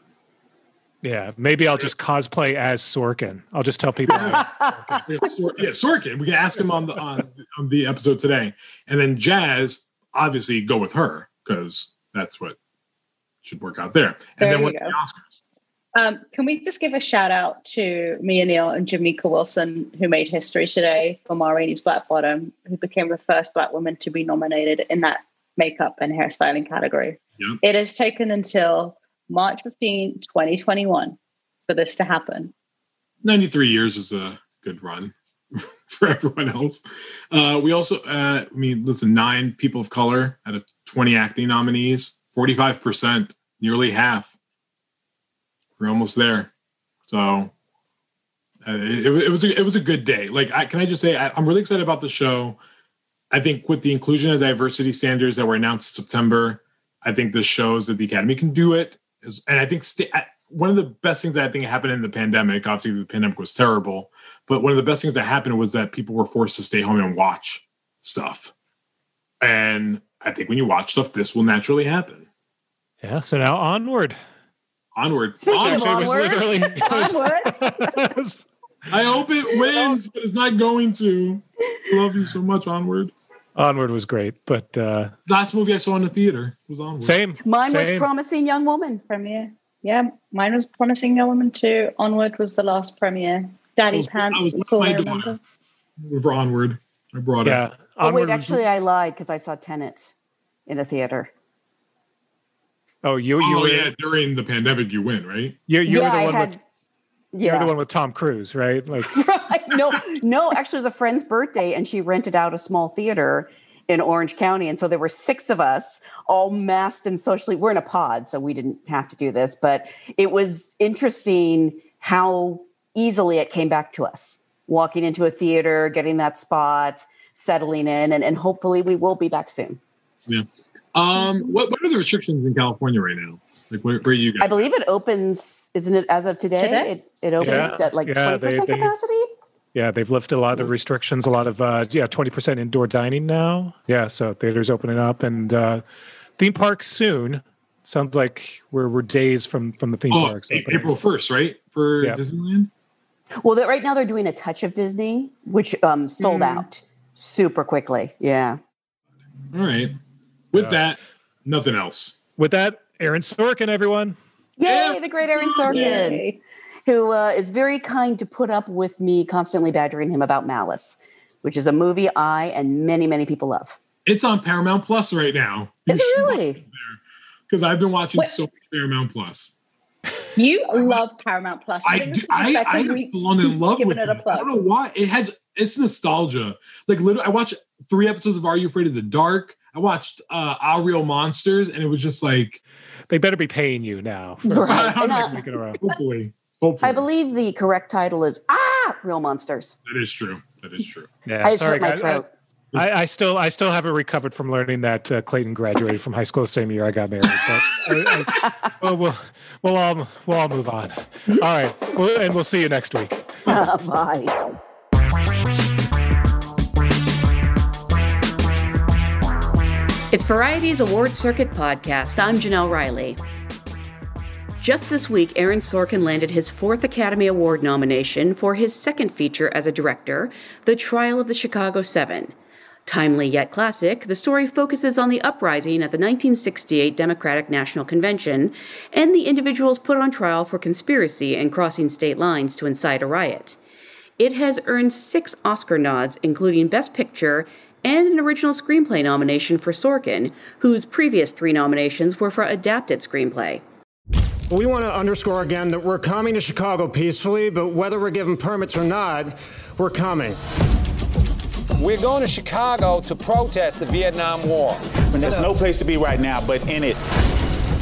Yeah, maybe I'll just cosplay as Sorkin. I'll just tell people. [laughs] yeah, Sorkin. We can ask him on the on, on the episode today, and then Jazz obviously go with her because that's what should work out there. And there then what the Oscars? Um, can we just give a shout out to Mia Neal and Jamika Wilson, who made history today for Ma Rainey's Black Bottom, who became the first Black woman to be nominated in that makeup and hairstyling category. Yep. It has taken until March 15, 2021 for this to happen. 93 years is a good run [laughs] for everyone else. Uh, we also, uh, I mean, listen, nine people of color out of 20 acting nominees, 45%, nearly half we're almost there. So uh, it, it, was a, it was a good day. Like, I, can I just say I, am really excited about the show. I think with the inclusion of diversity standards that were announced in September, I think this shows that the Academy can do it. And I think st- one of the best things that I think happened in the pandemic, obviously the pandemic was terrible, but one of the best things that happened was that people were forced to stay home and watch stuff. And I think when you watch stuff, this will naturally happen. Yeah. So now onward. Onward. Speaking of onward. onward. [laughs] I hope it wins, but it's not going to. Love you so much, Onward. Onward was great, but uh last movie I saw in the theater was Onward. Same. Mine same. was Promising Young Woman premiere. Yeah, mine was Promising Young Woman too. Onward was the last premiere. Daddy was, Pants. Was that's all I remember. For Onward, I brought yeah. it. Oh wait, actually, I lied because I saw Tenet in a theater. Oh, you, you oh were, yeah, during the pandemic, you went right. You, you yeah, were the I one had, with Yeah. You're the one with Tom Cruise, right? Like, right. [laughs] No, no, actually, it was a friend's birthday, and she rented out a small theater in Orange County. And so there were six of us all masked and socially. We're in a pod, so we didn't have to do this, but it was interesting how easily it came back to us walking into a theater, getting that spot, settling in, and, and hopefully we will be back soon. Yeah. Um, what, what are the restrictions in California right now? Like, where, where are you guys? I believe it opens, isn't it, as of today? Today? It, it opens Yeah. at like Yeah, 20% they- they- capacity? Yeah, they've lifted a lot of restrictions, a lot of, uh, yeah, 20% indoor dining now. Yeah, so theaters opening up and uh, theme parks soon. Sounds like we're, we're days from, from the theme Oh, parks. Opening. April 1st, right? For Yeah. Disneyland? Well, that right now they're doing a touch of Disney, which um, sold Mm. out super quickly. Yeah. All right. With Yeah. that, nothing else. With that, Aaron Sorkin, everyone. Yay, Yeah. the great Aaron Sorkin, Yay. Who uh, is very kind to put up with me constantly badgering him about Malice, which is a movie I and many, many people love. It's on Paramount Plus right now. Is it really? Because I've been watching Wait. so much Paramount Plus. You love Paramount Plus. I think do, this is the I, I have fallen in love with it it. a I plug. don't know why. It has it's nostalgia. Like literally, I watched three episodes of Are You Afraid of the Dark? I watched uh Our Real Monsters, and it was just like They better be paying you now. For Right. [laughs] I'm And, like, uh, week in a hopefully, hopefully. I believe the correct title is Ah, Real Monsters. that is true. That is true. Yeah, I just sorry, hurt my throat. I, I still, I still haven't recovered from learning that uh, Clayton graduated from high school the same year I got married. But I, I, [laughs] well, we'll, we'll all, we'll all move on. All right, well, and we'll see you next week. [laughs] Bye. It's Variety's Award Circuit podcast. I'm Janelle Riley. Just this week, Aaron Sorkin landed his fourth Academy Award nomination for his second feature as a director, The Trial of the Chicago Seven. Timely yet classic, the story focuses on the uprising at the 1968 Democratic National Convention and the individuals put on trial for conspiracy and crossing state lines to incite a riot. It has earned six Oscar nods, including Best Picture and an original screenplay nomination for Sorkin, whose previous three nominations were for adapted screenplay. We want to underscore again that we're coming to Chicago peacefully, but whether we're given permits or not, we're coming. We're going to Chicago to protest the Vietnam War. And there's no place to be right now but in it.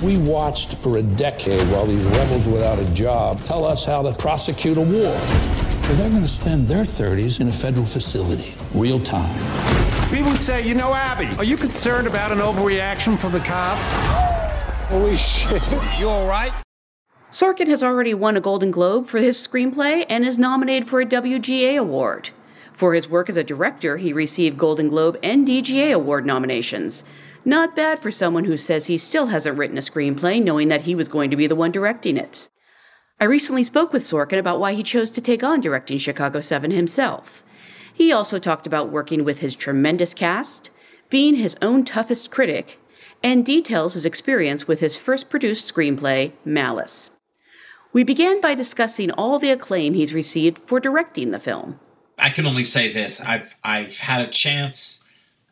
We watched for a decade while these rebels without a job tell us how to prosecute a war. Well, they're going to spend their 30s in a federal facility, real time. People say, you know, Abby, are you concerned about an overreaction from the cops? Holy shit. You all right? Sorkin has already won a Golden Globe for his screenplay and is nominated for a WGA award. For his work as a director, he received Golden Globe and DGA award nominations. Not bad for someone who says he still hasn't written a screenplay knowing that he was going to be the one directing it. I recently spoke with Sorkin about why he chose to take on directing Chicago 7 himself. He also talked about working with his tremendous cast, being his own toughest critic, and details his experience with his first produced screenplay, Malice. We began by discussing all the acclaim he's received for directing the film. I can only say this: I've I've had a chance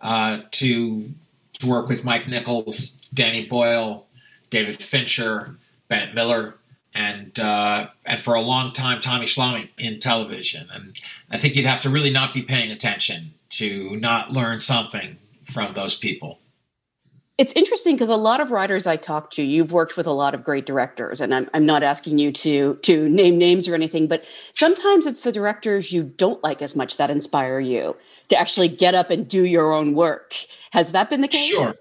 uh, to to work with Mike Nichols, Danny Boyle, David Fincher, Bennett Miller, and uh, and for a long time Tommy Schlamme in television. And I think you'd have to really not be paying attention to not learn something from those people. It's interesting because a lot of writers I talk to, you've worked with a lot of great directors, and I'm, I'm not asking you to to name names or anything, but sometimes it's the directors you don't like as much that inspire you to actually get up and do your own work. Has that been the case? Sure.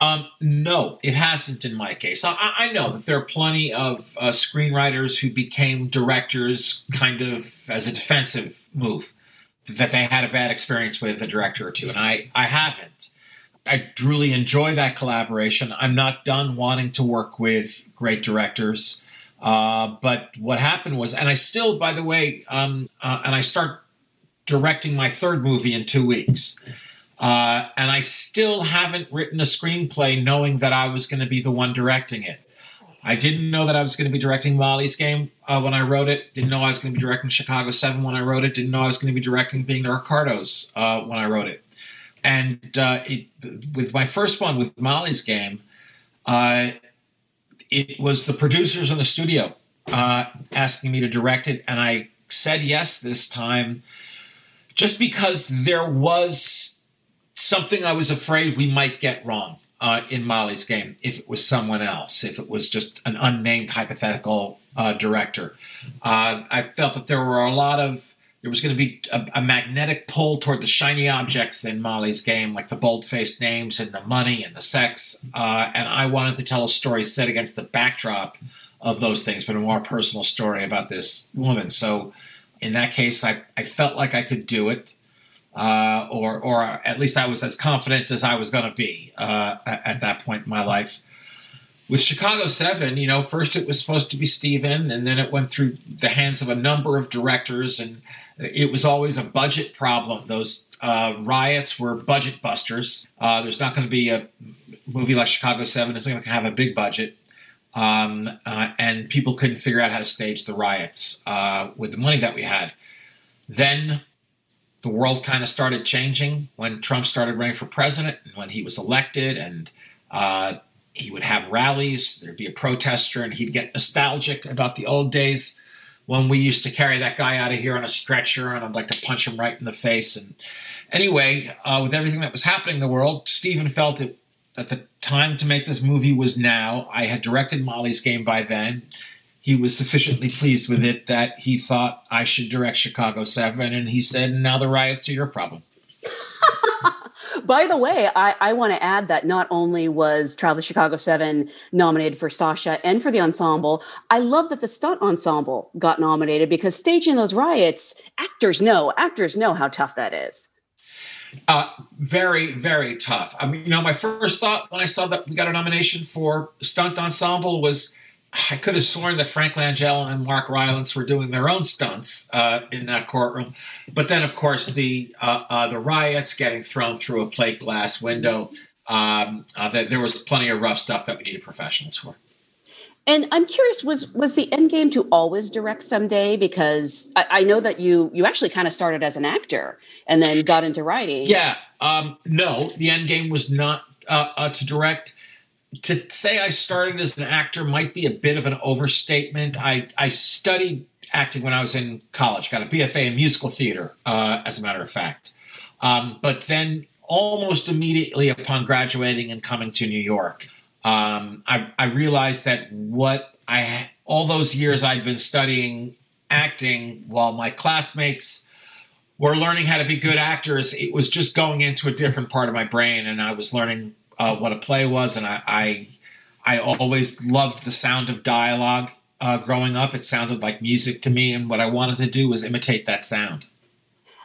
Um, no, it hasn't in my case. I, I know that there are plenty of uh, screenwriters who became directors kind of as a defensive move, that they had a bad experience with a director or two, and I, I haven't. I truly enjoy that collaboration. I'm not done wanting to work with great directors. Uh, but what happened was, and I still, by the way, um, uh, and I start directing my third movie in two weeks. Uh, and I still haven't written a screenplay knowing that I was going to be the one directing it. I didn't know that I was going to be directing Molly's Game uh, when I wrote it. Didn't know I was going to be directing Chicago 7 when I wrote it. Didn't know I was going to be directing Being the Ricardos uh, when I wrote it. And uh, it, with my first one, with Molly's Game, uh, it was the producers in the studio uh, asking me to direct it, and I said yes this time just because there was something I was afraid we might get wrong uh, in Molly's game if it was someone else, if it was just an unnamed hypothetical uh, director. Uh, I felt that there were a lot of there was going to be a, a, magnetic pull toward the shiny objects in Molly's game, like the bold-faced names and the money and the sex. Uh, and I wanted to tell a story set against the backdrop of those things, but a more personal story about this woman. So, in that case, I, I felt like I could do it, uh, or or at least I was as confident as I was going to be uh, at that point in my life with Chicago 7, you know, first it was supposed to be Steven, and then it went through the hands of a number of directors, and it was always a budget problem. Those uh, riots were budget busters. Uh, there's not going to be a movie like Chicago 7 is going to have a big budget. Um, uh, and people couldn't figure out how to stage the riots uh, with the money that we had. Then the world kind of started changing when Trump started running for president and when he was elected, and uh, he would have rallies. There'd be a protester, and he'd get nostalgic about the old days when we used to carry that guy out of here on a stretcher, and I'd like to punch him right in the face. And anyway, uh, with everything that was happening in the world, Steven felt it, that the time to make this movie was now. I had directed Molly's Game by then. He was sufficiently pleased with it that he thought I should direct Chicago 7, and he said, Now the riots are your problem. [laughs] By the way, I, I want to add that not only was the Chicago Seven nominated for Sacha and for the ensemble, I love that the stunt ensemble got nominated because staging those riots, actors know, actors know how tough that is. Uh, very, very tough. I mean, you know, my first thought when I saw that we got a nomination for stunt ensemble was I could have sworn that Frank Langella and Mark Rylance were doing their own stunts uh, in that courtroom. But then, of course, the uh, uh, the riots getting thrown through a plate glass window. Um, uh, there was plenty of rough stuff that we needed professionals for. And I'm curious, was was the end game to always direct someday? Because I, I know that you you actually kind of started as an actor and then got into writing. Yeah, um, no, the end game was not uh, uh, to direct to say I started as an actor might be a bit of an overstatement. I, I studied acting when I was in college, got a BFA in musical theater, uh, as a matter of fact. Um, but then, almost immediately upon graduating and coming to New York, um, I, I realized that what I all those years I'd been studying acting while my classmates were learning how to be good actors, it was just going into a different part of my brain, and I was learning uh, what a play was, and I, I, I always loved the sound of dialogue. Uh, growing up, it sounded like music to me, and what I wanted to do was imitate that sound.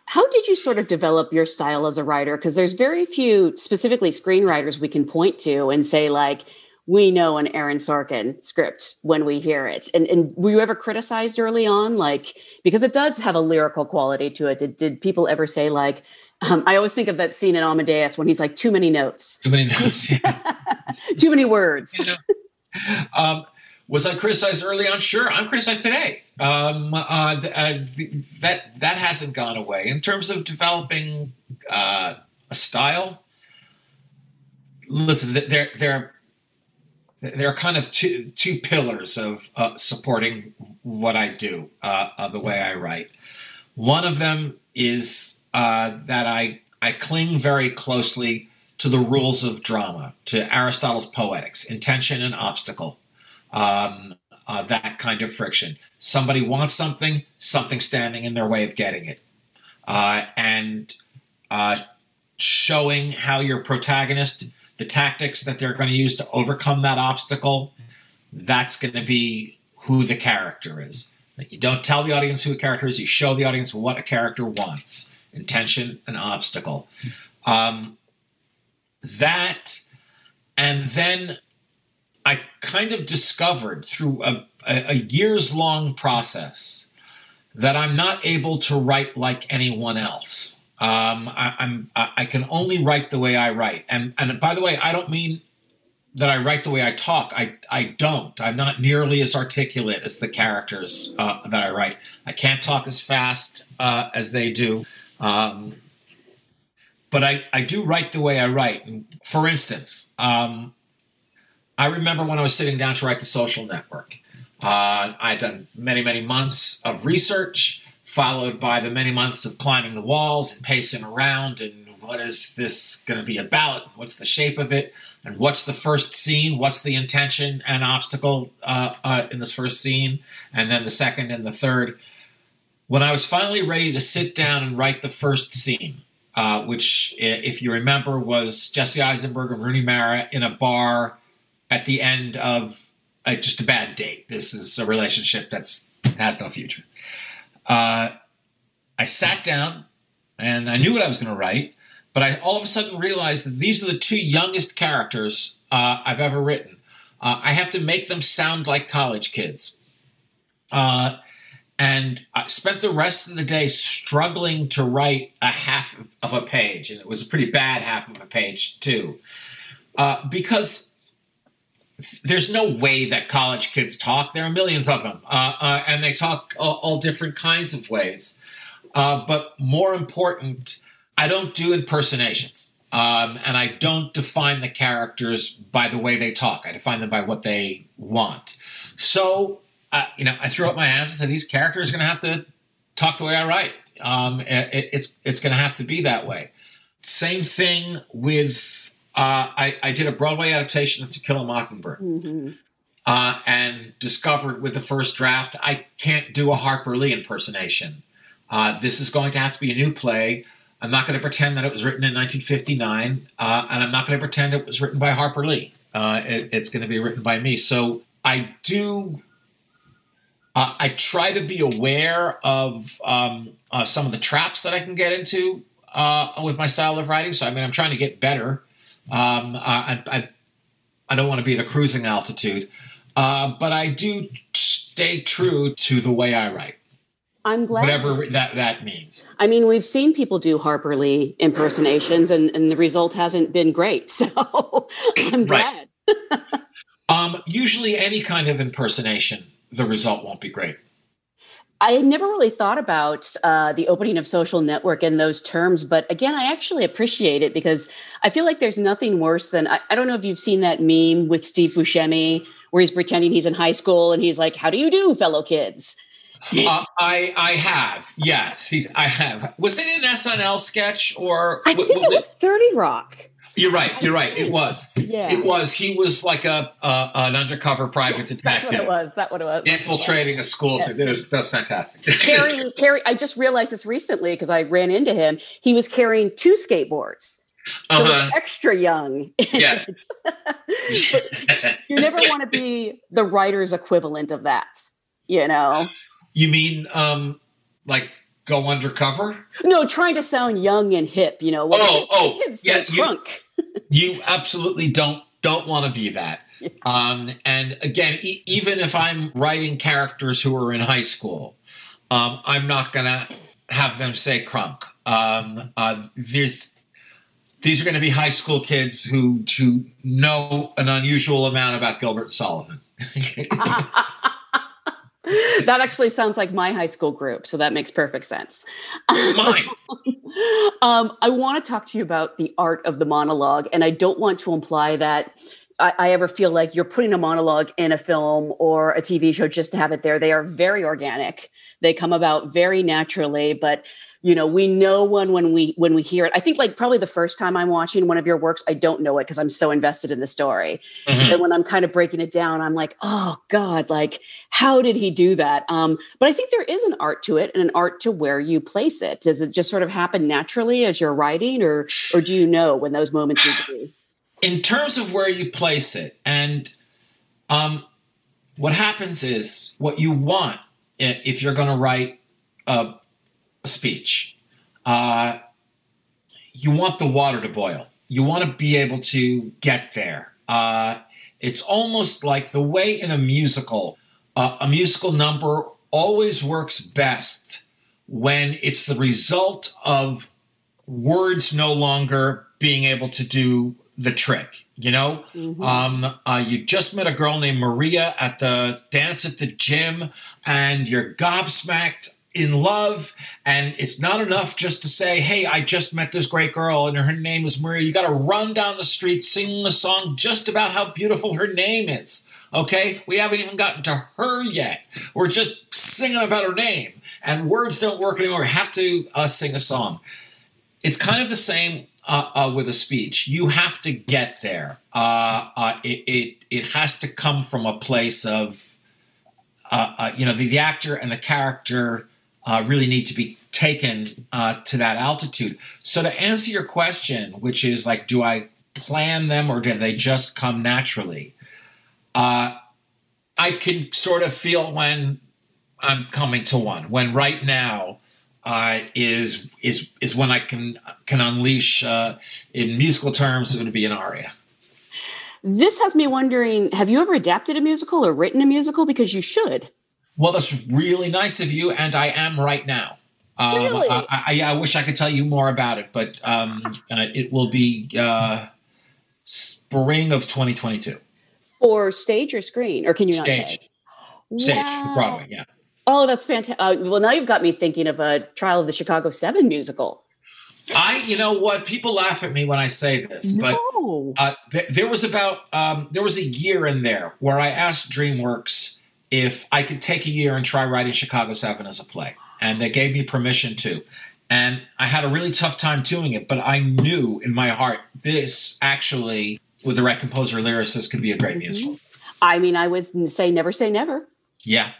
How did you sort of develop your style as a writer? Because there's very few, specifically screenwriters, we can point to and say like, we know an Aaron Sorkin script when we hear it. And, and were you ever criticized early on? Like, because it does have a lyrical quality to it. Did, did people ever say, like, um, I always think of that scene in Amadeus when he's like, too many notes. Too many notes. Yeah. [laughs] too many words. You [laughs] know, um, was I criticized early on? Sure, I'm criticized today. Um, uh, th- uh, th- that that hasn't gone away. In terms of developing uh, a style, listen, there there there are kind of two two pillars of uh, supporting what I do, uh, the way I write. One of them is uh, that I I cling very closely to the rules of drama, to Aristotle's poetics, intention and obstacle, um, uh, that kind of friction. Somebody wants something, something standing in their way of getting it, uh, and uh, showing how your protagonist, the tactics that they're going to use to overcome that obstacle, that's going to be who the character is. You don't tell the audience who a character is, you show the audience what a character wants intention, and obstacle. Um, that, and then I kind of discovered through a, a, a years long process that I'm not able to write like anyone else. Um, I, am I can only write the way I write, and and by the way, I don't mean that I write the way I talk. I I don't. I'm not nearly as articulate as the characters uh, that I write. I can't talk as fast uh, as they do. Um, but I, I do write the way I write. For instance, um, I remember when I was sitting down to write The Social Network, Uh, I'd done many, many months of research, followed by the many months of climbing the walls and pacing around and what is this going to be about? What's the shape of it? And what's the first scene? What's the intention and obstacle uh, uh, in this first scene? And then the second and the third. When I was finally ready to sit down and write the first scene, uh, which, if you remember, was Jesse Eisenberg and Rooney Mara in a bar at the end of uh, just a bad date. This is a relationship that's has no future. Uh, I sat down and I knew what I was going to write, but I all of a sudden realized that these are the two youngest characters uh, I've ever written. Uh, I have to make them sound like college kids. Uh, and I spent the rest of the day struggling to write a half of a page, and it was a pretty bad half of a page too, uh, because there's no way that college kids talk. There are millions of them, uh, uh, and they talk all, all, different kinds of ways. Uh, but more important, I don't do impersonations. Um, and I don't define the characters by the way they talk. I define them by what they want. So, uh, you know, I threw up my hands and said, these characters are going to have to talk the way I write. Um, it, it's it's going to have to be that way. Same thing with uh, I, I, did a Broadway adaptation of To Kill a Mockingbird. Mm-hmm. Uh, and discovered with the first draft, I can't do a Harper Lee impersonation. Uh, this is going to have to be a new play I'm not going to pretend that it was written in 1959, uh, and I'm not going to pretend it was written by Harper Lee. Uh, it, it's going to be written by me. So I do. Uh, I try to be aware of um, some of the traps that I can get into uh, with my style of writing. So I mean, I'm trying to get better. Um, I, I, I don't want to be at a cruising altitude, uh, but I do stay true to the way I write. I'm glad. Whatever that that means. I mean, we've seen people do Harper Lee impersonations, and, and the result hasn't been great. [laughs] So I'm glad. [laughs] um, usually, any kind of impersonation, the result won't be great. I had never really thought about uh, the opening of social network in those terms, but again, I actually appreciate it because I feel like there's nothing worse than I, I don't know if you've seen that meme with Steve Buscemi where he's pretending he's in high school and he's like, "How do you do, fellow kids?" uh, I I have yes he's I have was it an SNL sketch or I think was it was Thirty Rock. You're right. You're right. It was. Yeah. It was. He was like a uh, an undercover private detective. That's what it was. That what it was. Infiltrating a school. Yes. To, was, that's fantastic. carrying, [laughs] carry. I just realized this recently because I ran into him. He was carrying two skateboards. So uh-huh. extra young. [laughs] Yes. you never [laughs] want to be the writer's equivalent of that. You know. You mean um like go undercover? No, trying to sound young and hip, you know. Oh, oh, kids yeah, you, crunk. [laughs] you absolutely don't don't want to be that. Um, and again, e- even if I'm writing characters who are in high school, um, I'm not gonna have them say crunk. Um, uh, this these are going to be high school kids who who know an unusual amount about Gilbert Sullivan. [laughs] [laughs] [laughs] that actually sounds like my high school group, so that makes perfect sense. Mine. [laughs] um, I want to talk to you about the art of the monologue, and I don't want to imply that I, I, ever feel like you're putting a monologue in a film or a TV show just to have it there. They are very organic. They come about very naturally, but you know we know one when we when we hear it. I think like probably the first time i'm watching one of your works i don't know it because i'm so invested in the story. Mm-hmm. and when i'm kind of breaking it down i'm like oh god like how did he do that? Um, but i think there is an art to it and an art to where you place it. Does it just sort of happen naturally as you're writing or or do you know when those moments need to be? In terms of where you place it and um, what happens is what you want if you're going to write a speech. Uh, you want the water to boil. You want to be able to get there. Uh, it's almost like the way in a musical, uh, a musical number always works best when it's the result of words no longer being able to do the trick. You know, mm-hmm. um, uh, you just met a girl named Maria at the dance at the gym, and you're gobsmacked in love and it's not enough just to say hey i just met this great girl and her name is maria you got to run down the street singing a song just about how beautiful her name is Okay, we haven't even gotten to her yet. We're just singing about her name, and words don't work anymore. We have to uh, sing a song. It's kind of the same uh, uh, with a speech. You have to get there. Uh, uh, it, it it has to come from a place of, uh, you know, the, the actor and the character uh, really need to be taken uh, to that altitude. So to answer your question, which is like, do I plan them or do they just come naturally? Uh, I can sort of feel when I'm coming to one. When right now uh, is is is when I can can unleash uh, in musical terms. It would be an aria. This has me wondering: Have you ever adapted a musical or written a musical? Because you should. Well, that's really nice of you, and I am right now. Um, Really? I, I, I wish I could tell you more about it, but um, uh, it will be uh, spring of 2022. For stage or screen, or can you not Stage. say? Stage, Wow. Broadway, yeah. Oh, that's fantastic. Uh, well, now you've got me thinking of a Trial of the Chicago Seven musical. I, you know what? People laugh at me when I say this, but No. uh, th- there was about um, there was a year in there where I asked DreamWorks if I could take a year and try writing Chicago Seven as a play, and they gave me permission to. And I had a really tough time doing it, but I knew in my heart this actually, with the right composer lyricist, could be a great mm-hmm. musical. I mean, I would say never say never. Yeah.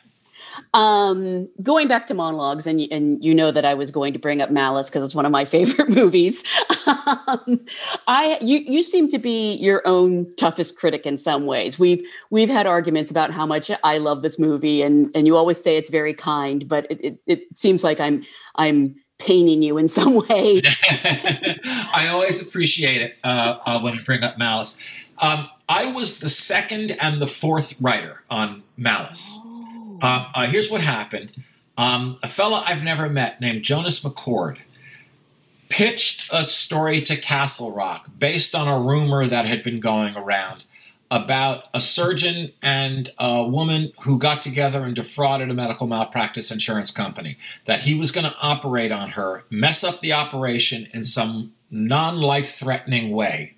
Um, going back to monologues, and and you know that I was going to bring up Malice because it's one of my [laughs] favorite movies. um, I you you seem to be your own toughest critic in some ways. We've we've had arguments about how much I love this movie, and and you always say it's very kind, but it it, it seems like I'm I'm paining you in some [laughs] way. [laughs] I always appreciate it uh, uh, when you bring up Malice. Um, I was the second and the fourth writer on Malice. Uh, uh, here's what happened. Um, a fella I've never met named Jonas McCord pitched a story to Castle Rock based on a rumor that had been going around about a surgeon and a woman who got together and defrauded a medical malpractice insurance company. That he was going to operate on her, mess up the operation in some non life threatening way.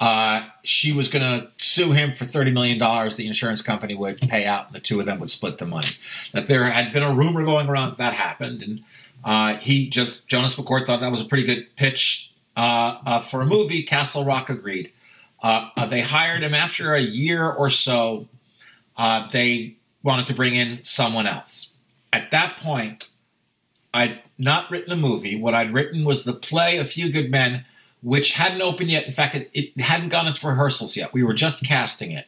Uh, she was going to sue him for $30 million. The insurance company would pay out, and the two of them would split the money. That there had been a rumor going around that, that happened, and uh, he just Jonas McCord thought that was a pretty good pitch uh, uh, for a movie. Castle Rock agreed. Uh, uh, they hired him after a year or so. They wanted to bring in someone else. At that point, I'd not written a movie. What I'd written was the play A Few Good Men, which hadn't opened yet. In fact, it, it hadn't gone into rehearsals yet. We were just casting it.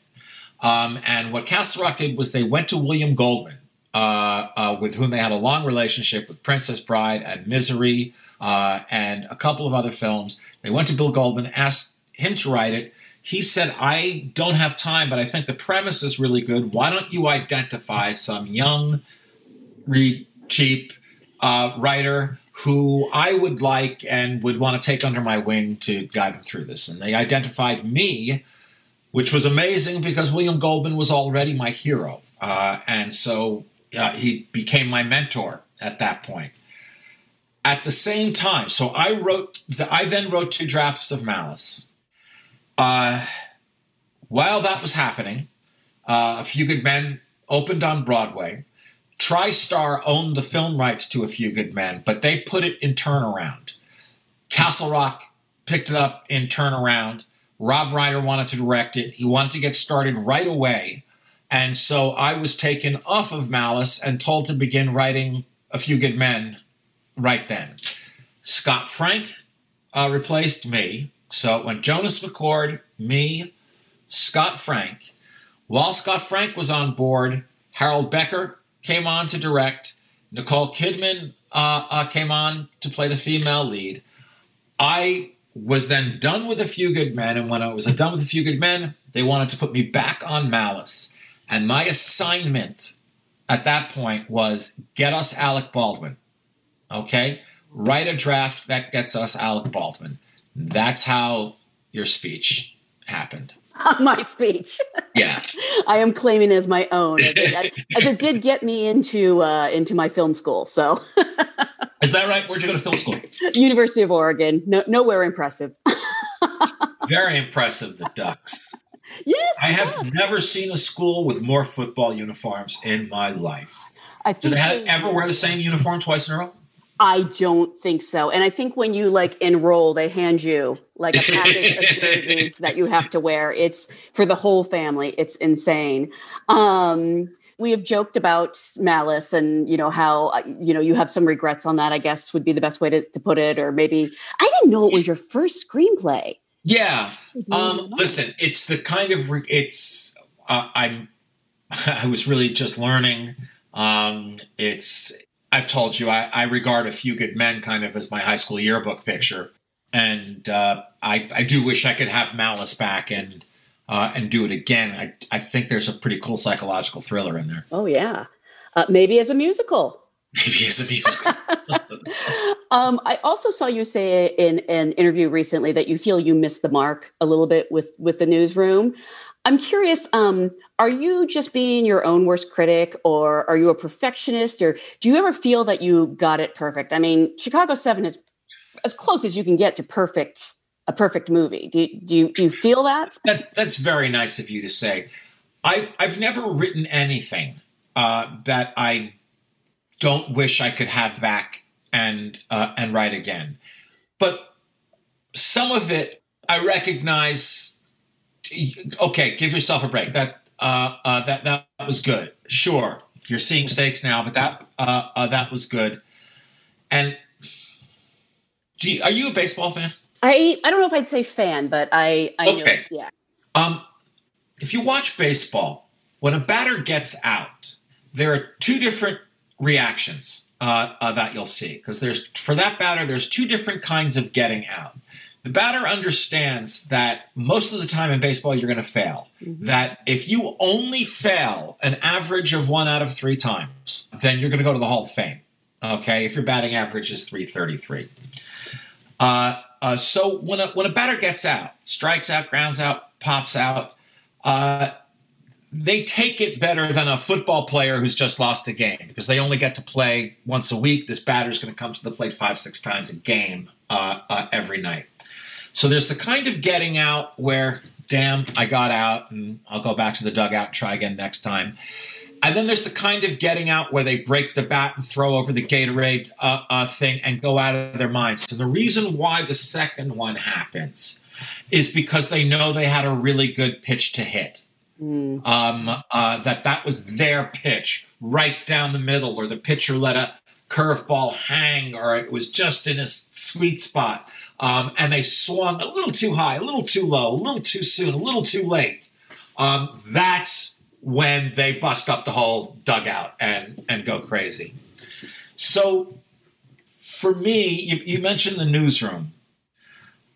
Um, and what Castle Rock did was they went to William Goldman, uh, uh, with whom they had a long relationship with Princess Bride and Misery uh, and a couple of other films. They went to Bill Goldman, asked him to write it. He said, I don't have time, but I think the premise is really good. Why don't you identify some young, read cheap uh, writer who I would like and would want to take under my wing to guide them through this? And they identified me, which was amazing because William Goldman was already my hero. Uh, and so uh, he became my mentor at that point. At the same time, so I wrote, the, I then wrote two drafts of Malice. Uh, while that was happening, uh, A Few Good Men opened on Broadway. TriStar owned the film rights to A Few Good Men, but they put it in turnaround. Castle Rock picked it up in turnaround. Rob Reiner wanted to direct it. He wanted to get started right away. And so I was taken off of Malice and told to begin writing A Few Good Men right then. Scott Frank uh, replaced me. So went Jonas McCord, me, Scott Frank. While Scott Frank was on board, Harold Becker came on to direct. Nicole Kidman uh, uh, came on to play the female lead. I was then done with A Few Good Men, and when I was done with A Few Good Men, they wanted to put me back on Malice. And my assignment at that point was get us Alec Baldwin. Okay? Write a draft that gets us Alec Baldwin. That's how your speech happened. [laughs] my speech. Yeah. [laughs] I am claiming as my own, as it, [laughs] as it did get me into uh, into my film school. So, Is that right? Where'd you go to film school? University of Oregon, no, nowhere impressive. Very impressive, the Ducks. Yes. I have never seen a school with more football uniforms in my life. I Do think they they- ever wear the same uniform twice in a row? I don't think so. And I think when you like enroll, they hand you like a [laughs] package of jerseys that you have to wear. It's for the whole family. It's insane. Um, we have joked about Malice and you know how uh, you know you have some regrets on that. I guess would be the best way to, to put it. Or maybe I didn't know it was your first screenplay. Yeah. Um, listen, it's the kind of re- it's uh, I'm [laughs] I was really just learning. Um, it's I've told you I, I regard a few good men kind of as my high school yearbook picture, and uh, I I do wish I could have Malice back and uh, and do it again. I I think there's a pretty cool psychological thriller in there. Oh yeah, uh, maybe as a musical. [laughs] Maybe as a musical. [laughs] [laughs] Um, I also saw you say in an interview recently that you feel you missed the mark a little bit with with the newsroom. I'm curious. Um, are you just being your own worst critic, or are you a perfectionist, or do you ever feel that you got it perfect? I mean, Chicago Seven is as close as you can get to perfect a perfect movie. Do you, do you, do you feel that? [laughs] that that's very nice of you to say. I I've never written anything uh, that I don't wish I could have back and uh, and write again. But some of it I recognize. Okay, give yourself a break. That uh, uh, that that was good. Sure, you're seeing mistakes now, but that uh, uh, that was good. And you, are you a baseball fan? I I don't know if I'd say fan, but I I know. Okay. Yeah. Um, if you watch baseball, when a batter gets out, there are two different reactions uh, uh, that you'll see because there's for that batter there's two different kinds of getting out. The batter understands that most of the time in baseball you're going to fail. That if you only fail an average of one out of three times, then you're going to go to the Hall of Fame. Okay, if your batting average is 333. Uh, uh, so when a, when a batter gets out, strikes out, grounds out, pops out, uh, they take it better than a football player who's just lost a game because they only get to play once a week. This batter's going to come to the plate five, six times a game uh, uh, every night. So there's the kind of getting out where, damn, I got out and I'll go back to the dugout and try again next time. And then there's the kind of getting out where they break the bat and throw over the Gatorade uh, uh, thing and go out of their minds. So the reason why the second one happens is because they know they had a really good pitch to hit. Um, uh, that that was their pitch right down the middle, or the pitcher let a curveball hang, or it was just in a sweet spot, um, and they swung a little too high, a little too low, a little too soon, a little too late. Um, that's when they bust up the whole dugout and and go crazy. So, for me, you, you mentioned the newsroom.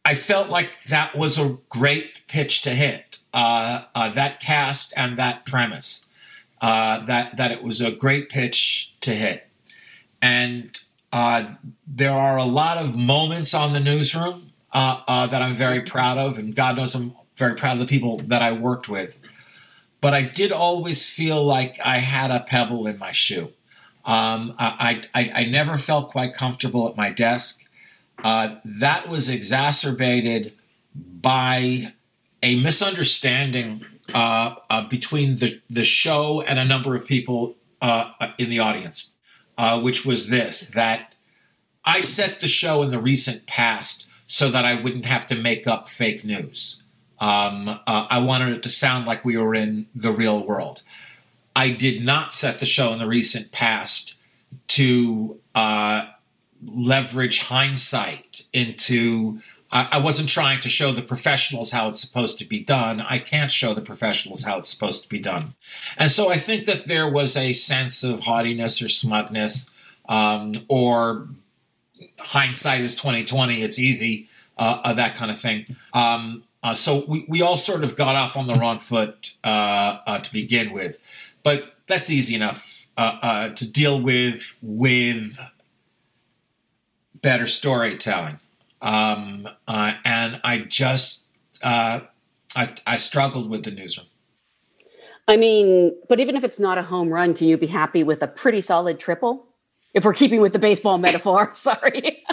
I felt like that was a great pitch to hit. Uh, uh, that cast and that premise, uh, that that it was a great pitch to hit, and uh, there are a lot of moments on the newsroom uh, uh, that I'm very proud of, and God knows I'm very proud of the people that I worked with. But I did always feel like I had a pebble in my shoe. Um, I, I I never felt quite comfortable at my desk. Uh, that was exacerbated by a misunderstanding uh, uh, between the, the show and a number of people in the audience, uh, which was this that I set the show in the recent past so that I wouldn't have to make up fake news. Um, uh, I wanted it to sound like we were in the real world. I did not set the show in the recent past to uh, leverage hindsight into I, wasn't trying to show the professionals how it's supposed to be done. I can't show the professionals how it's supposed to be done. And so I think that there was a sense of haughtiness or smugness um, or hindsight is 2020 it's easy uh, uh, that kind of thing um, uh, so we, we all sort of got off on the wrong foot uh, uh, to begin with but that's easy enough uh, to deal with with better storytelling um, uh, and i just uh, I, I struggled with the newsroom I mean, but even if it's not a home run, can you be happy with a pretty solid triple? If we're keeping with the baseball metaphor, [laughs] sorry.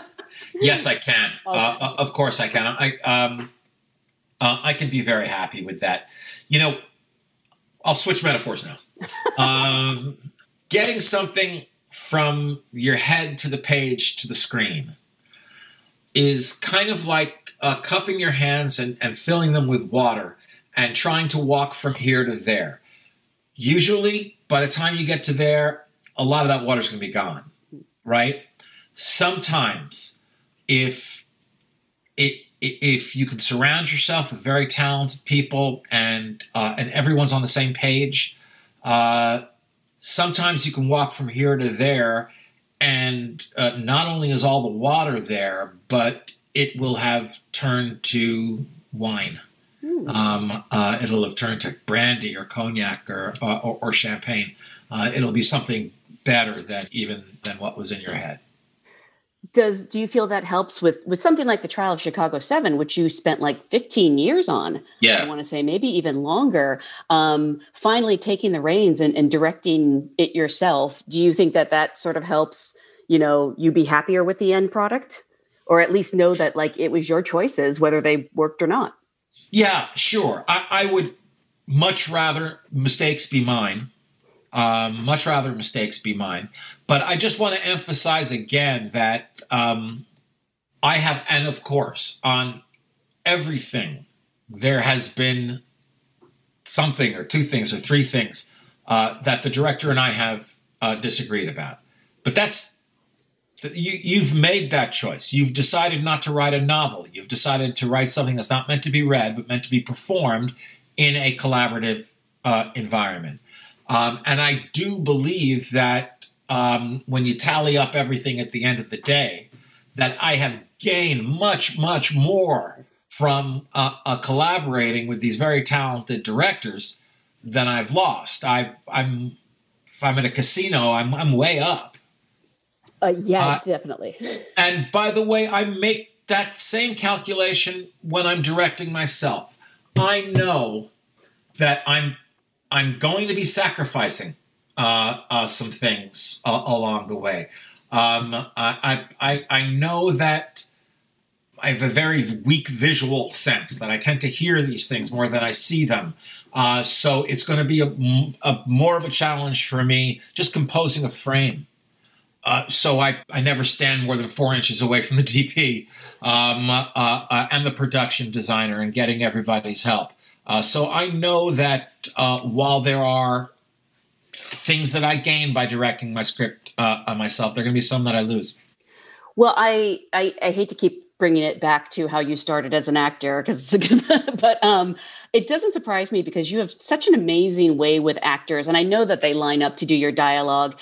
yes i can uh, [laughs] uh, of course i can i um, uh, I can be very happy with that. You know, I'll switch metaphors now. [laughs] um, getting something from your head to the page to the screen is kind of like uh, cupping your hands and, and filling them with water and trying to walk from here to there. Usually, by the time you get to there, a lot of that water is going to be gone, right? Sometimes, if it if you can surround yourself with very talented people and uh, and everyone's on the same page, uh, sometimes you can walk from here to there, and uh, not only is all the water there, but it will have turned to wine. Mm. Um, uh, it'll have turned to brandy or cognac or uh, or, or, champagne. Uh, it'll be something better than even than what was in your head. Does do you feel that helps with with something like the trial of Chicago Seven, which you spent like 15 years on? Yeah, I want to say maybe even longer. Um, finally, taking the reins and, and directing it yourself. Do you think that that sort of helps? You know, you be happier with the end product, or at least know that like it was your choices, whether they worked or not. Yeah, sure. I, I would much rather mistakes be mine. Um, much rather mistakes be mine. But I just want to emphasize again that um, I have, and of course, on everything, there has been something or two things or three things uh, that the director and I have uh, disagreed about. But that's you, you've made that choice. You've decided not to write a novel. You've decided to write something that's not meant to be read, but meant to be performed in a collaborative uh, environment. Um, and I do believe that um, when you tally up everything at the end of the day, that I have gained much, much more from uh, uh, collaborating with these very talented directors than I've lost. I, I'm if I'm at a casino, I'm, I'm way up. Uh, yeah, uh, definitely. [laughs] And by the way, I make that same calculation when I'm directing myself. I know that I'm I'm going to be sacrificing uh, uh, some things uh, along the way. Um, I, I I know that I have a very weak visual sense that I tend to hear these things more than I see them. Uh, so it's going to be a, a, more of a challenge for me just composing a frame uh, so I, I never stand more than four inches away from the [laughs] DP um, uh, and the production designer and getting everybody's help. Uh, so I know that uh, while there are things that I gain by directing my script on myself, there are going to be some that I lose. Well, I, I, I hate to keep bringing it back to how you started as an actor because [laughs] but um it doesn't surprise me because you have such an amazing way with actors and i know that they line up to do your dialogue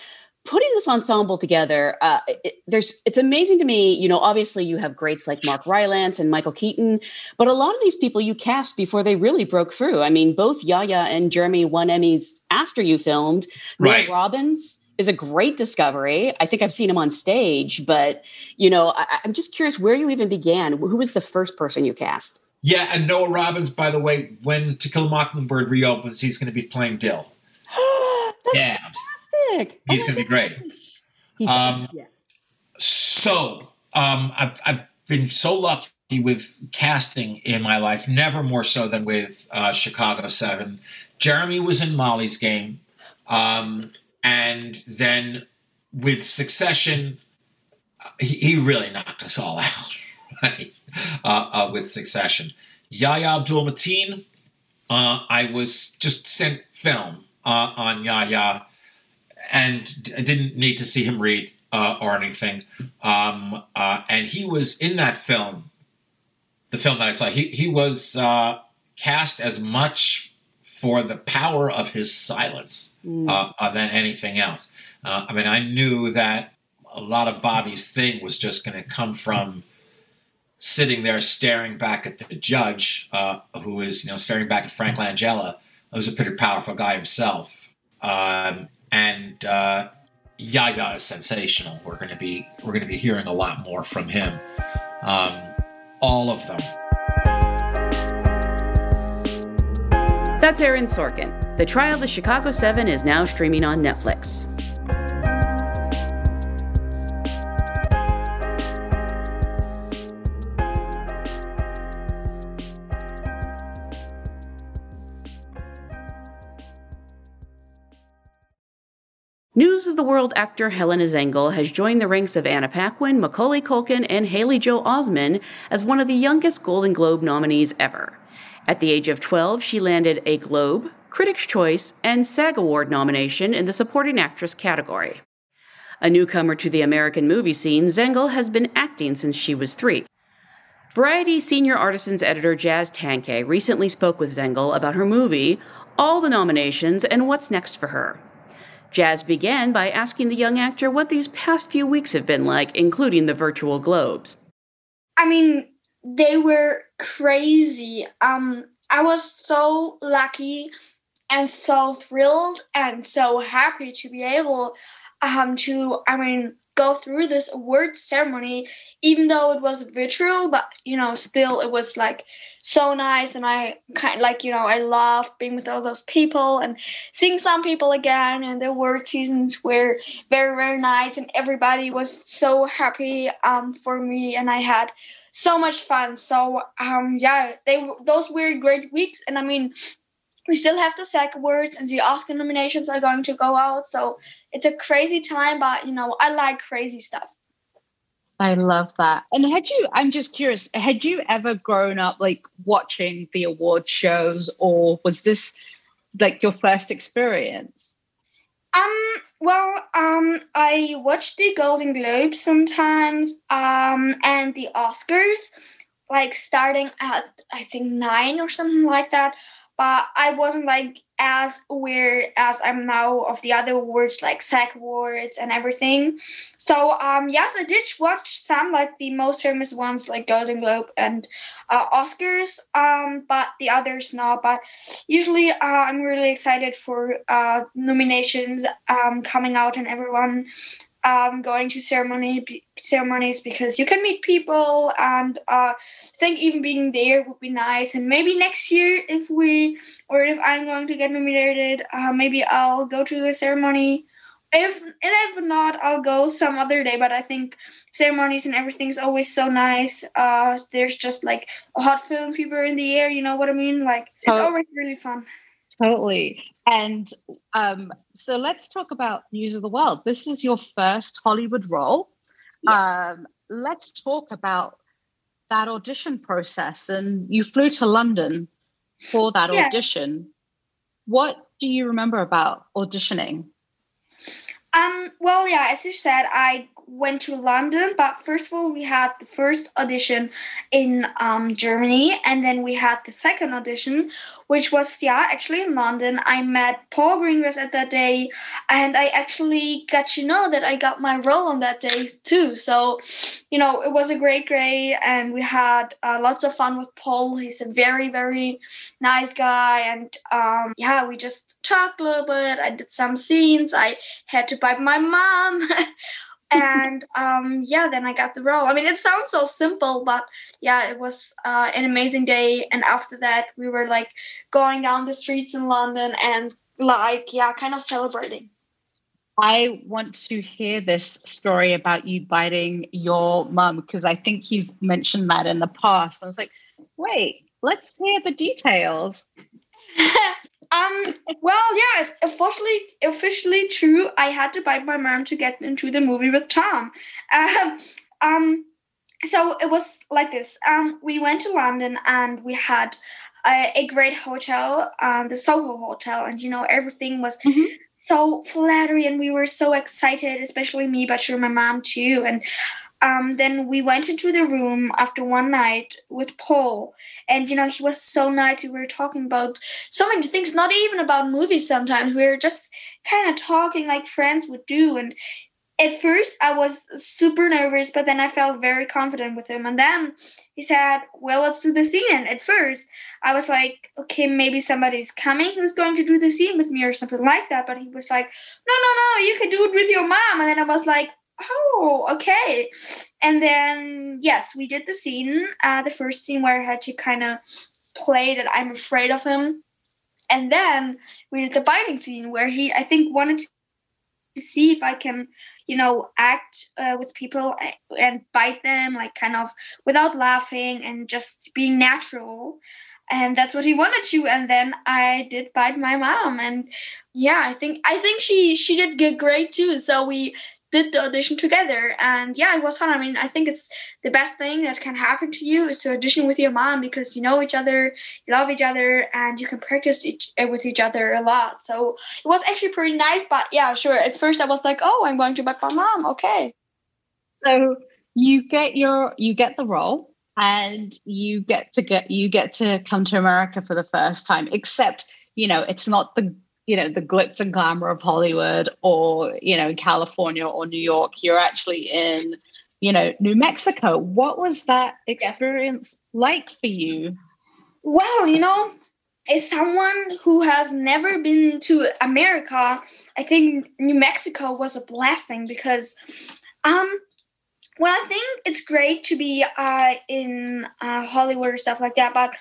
putting this ensemble together, uh, it, there's it's amazing to me. You know, obviously you have greats like Mark Rylance and Michael Keaton, but a lot of these people you cast before they really broke through. I mean, both Yahya and Jeremy won Emmys after you filmed. Right. Noah Robbins is a great discovery. I think I've seen him on stage, but you know, I, I'm just curious where you even began. Who was the first person you cast? Yeah, and Noah Robbins, by the way, when To Kill a Mockingbird reopens, he's going to be playing Dill. [gasps] yeah, fantastic. He's oh going to be great. Um, yeah. So um, I've, I've been so lucky with casting in my life, never more so than with uh, Chicago 7. Jeremy was in Molly's game. Um, and then with Succession, he, he, really knocked us all [laughs] out, right? Uh, uh, with Succession. Yahya Abdul Mateen, uh, I was just sent film uh, on Yahya and I didn't need to see him read uh, or anything. Um, uh, and he was in that film, the film that I saw. He he was uh, cast as much for the power of his silence mm. Uh, uh, than anything else. Uh, I mean, I knew that a lot of Bobby's thing was just going to come from sitting there staring back at the judge, who is you know staring back at Frank Langella, who's a pretty powerful guy himself. Um, and uh, Yahya is sensational. We're going to be we're going to be hearing a lot more from him. Um, all of them. That's Aaron Sorkin. The Trial of the Chicago Seven is now streaming on Netflix. Of the World actor Helena Zengel has joined the ranks of Anna Paquin, Macaulay Culkin, and Haley Joel Osment as one of the youngest Golden Globe nominees ever. At the age of 12, she landed a Globe, Critics' Choice, and SAG Award nomination in the Supporting Actress category. A newcomer to the American movie scene, Zengel has been acting since she was three. Variety senior artisans editor Jazz Tangcay recently spoke with Zengel about her movie, all the nominations, and what's next for her. Jazz began by asking the young actor what these past few weeks have been like, including the virtual globes. I mean, they were crazy. Um, I was so lucky and so thrilled and so happy to be able um, to, I mean, go through this award ceremony, even though it was virtual, but you know, still it was like so nice. And I kind of like, you know, I love being with all those people and seeing some people again. And the award seasons were very, very nice. And everybody was so happy um, for me. And I had so much fun. So um, yeah, they those were great weeks. And I mean, we still have the SAG awards and the Oscar nominations are going to go out. So it's a crazy time, but you know, I like crazy stuff. I love that. And had you, I'm just curious, had you ever grown up like watching the award shows or was this like your first experience? Um, well, um, I watched the Golden Globes sometimes, um, and the Oscars, like starting at I think nine or something like that but I wasn't like as aware as I'm now of the other awards like SAG awards and everything. So um, yes, I did watch some like the most famous ones like Golden Globe and uh, Oscars, um, but the others not. But usually uh, I'm really excited for uh, nominations um, coming out and everyone um, going to ceremony ceremonies because you can meet people and uh, I think even being there would be nice and maybe next year if we or if I'm going to get nominated uh, maybe I'll go to a ceremony if and if not I'll go some other day but I think ceremonies and everything's always so nice uh, there's just like a hot film fever in the air you know what I mean like it's oh. always really fun totally and um, so let's talk about News of the World. This is your first Hollywood role. Yes. Um, let's talk about that audition process. And you flew to London for that yeah. audition. What do you remember about auditioning? Um, well, yeah, as you said, I went to London, but first of all, we had the first audition in um, Germany, and then we had the second audition, which was yeah, actually in London. I met Paul Greengrass at that day, and I actually got to know that I got my role on that day too. So, you know, it was a great day, and we had uh, lots of fun with Paul. He's a very very nice guy, and um, yeah, we just talked a little bit. I did some scenes. I had to bite my mom. [laughs] and um, yeah, then I got the role. I mean, it sounds so simple, but yeah, it was uh, an amazing day. And after that, we were like going down the streets in London and like, yeah, kind of celebrating. I want to hear this story about you biting your mum because I think you've mentioned that in the past. I was like, wait, let's hear the details. [laughs] Um. Well, yeah, it's officially officially true. I had to bite my mom to get into the movie with Tom. Um. Um. So it was like this. Um. We went to London and we had a, a great hotel, um, the Soho Hotel, and you know everything was. Mm-hmm. So flattering, and we were so excited, especially me, but sure, my mom too. And um, then we went into the room after one night with Paul, and you know he was so nice. We were talking about so many things, not even about movies. Sometimes we were just kind of talking like friends would do. And at first, I was super nervous, but then I felt very confident with him. And then he said, "Well, let's do the scene." And at first, I was like, "Okay, maybe somebody's coming who's going to do the scene with me or something like that." But he was like, "No, no, no, you can do it with your mom." And then I was like oh, okay. And then, yes, we did the scene, uh, the first scene where I had to kind of play that I'm afraid of him. And then we did the biting scene where he, I think, wanted to see if I can, you know, act uh, with people and bite them, like kind of without laughing and just being natural. and that's what he wanted to. And then I did bite my mom, and yeah, I think I think she she did good great too. So we did the audition together and yeah it was fun. I mean i think it's the best thing that can happen to you is to audition with your mom because you know each other you love each other and you can practice each, eh, with each other a lot. So it was actually pretty nice but yeah sure at first i was like oh i'm going to bite my mom. Okay. So you get your you get the role and you get to get you get to come to america for the first time except you know it's not the you know the glitz and glamour of hollywood or you know california or new york you're actually in you know new mexico what was that experience yes. like for you well you know as someone who has never been to america i think new mexico was a blessing because um well i think it's great to be uh, in uh, hollywood or stuff like that but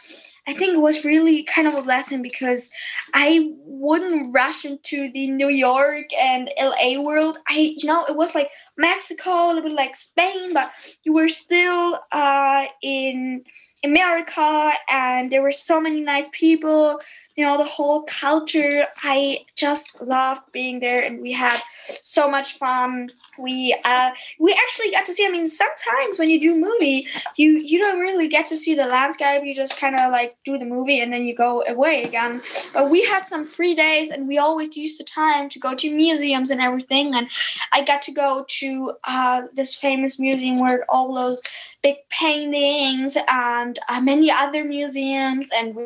I think it was really kind of a blessing because I wouldn't rush into the New York and LA world. I, you know, it was like Mexico, a little bit like Spain, but you were still uh, in America and there were so many nice people. You know, the whole culture. I just loved being there and we had so much fun we uh we actually got to see i mean sometimes when you do movie you you don't really get to see the landscape. You just kind of like do the movie and then you go away again. But we had some free days and we always used the time to go to museums and everything. And i got to go to uh this famous museum where all those big paintings and uh, many other museums and we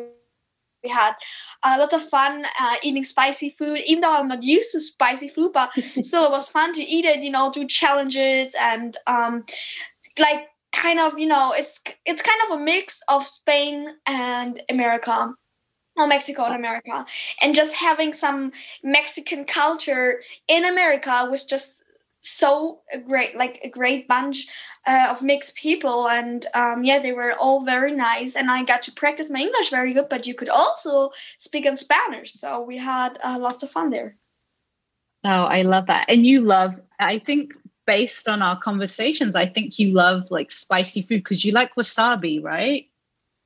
we had a lot of fun uh, eating spicy food, even though I'm not used to spicy food, but [laughs] still it was fun to eat it, you know, do challenges and um, like kind of, you know, it's it's kind of a mix of Spain and America or Mexico and America. And just having some Mexican culture in America was just so great, like a great bunch uh, of mixed people, and um, yeah, they were all very nice, and I got to practice my English very good. But you could also speak in Spanish, so we had uh, lots of fun there. Oh, I love that, and you love. I think based on our conversations, I think you love like spicy food because you like wasabi, right?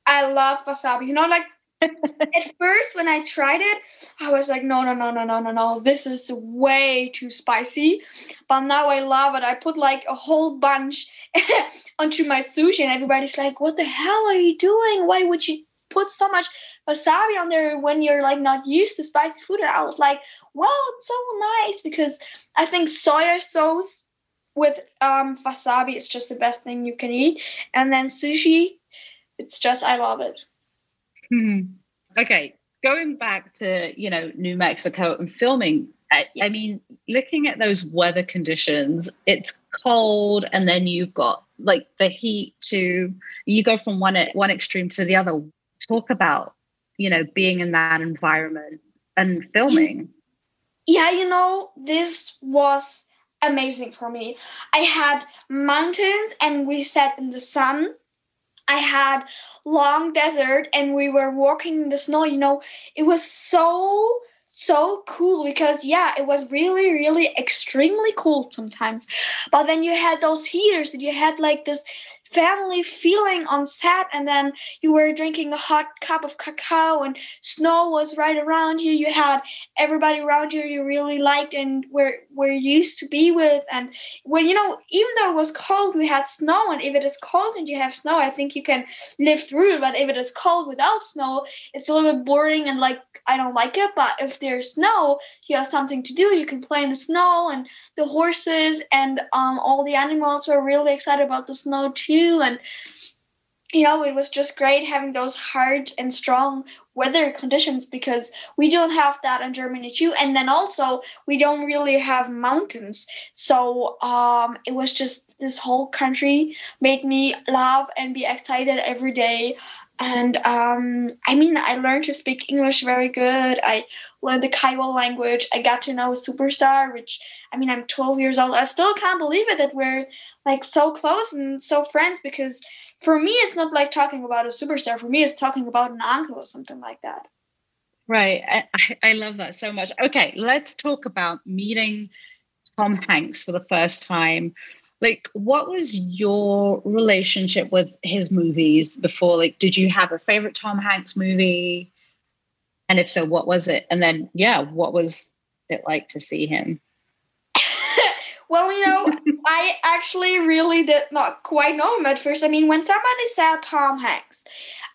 I love wasabi. You know, like at [laughs] first when i tried it i was like no no no no no no no this is way too spicy. But now i love it. I put like a whole bunch [laughs] onto my sushi and everybody's like what the hell are you doing? Why would you put so much wasabi on there when you're like not used to spicy food? And i was like well it's so nice because i think soya sauce with um wasabi is just the best thing you can eat. And then sushi it's just i love it Hmm. Okay, going back to you know New Mexico and filming. I, mean, looking at those weather conditions, it's cold, and then you've got like the heat. To you go from one one extreme to the other. Talk about you know being in that environment and filming. Yeah, you know, this was amazing for me. I had mountains and we sat in the sun I had long desert and we were walking in the snow, you know, it was so so cool because yeah, it was really really extremely cool sometimes. But then you had those heaters and you had like this family feeling on set and then you were drinking a hot cup of cacao and snow was right around you you had everybody around you you really liked and were were used to be with. And when you know even though it was cold we had snow and if it is cold and you have snow i think you can live through it. But if it is cold without snow it's a little bit boring and like i don't like it. But if there's snow you have something to do. You can play in the snow and the horses and um, all the animals were really excited about the snow too. And you know it was just great having those hard and strong weather conditions because we don't have that in germany too and then also we don't really have mountains so um, it was just this whole country made me laugh and be excited every day and um, I mean, I learned to speak English very good. I learned the Kiowa language. I got to know a Superstar, which I mean, I'm 12 years old. I still can't believe it that we're like so close and so friends because for me, it's not like talking about a superstar. For me, it's talking about an uncle or something like that. Right. I, I love that so much. Okay, let's talk about meeting Tom Hanks for the first time. like what was your relationship with his movies before like did you have a favorite tom hanks movie and if so what was it and then yeah what was it like to see him well you know [laughs] i actually really did not quite know him at first. I mean when somebody said tom hanks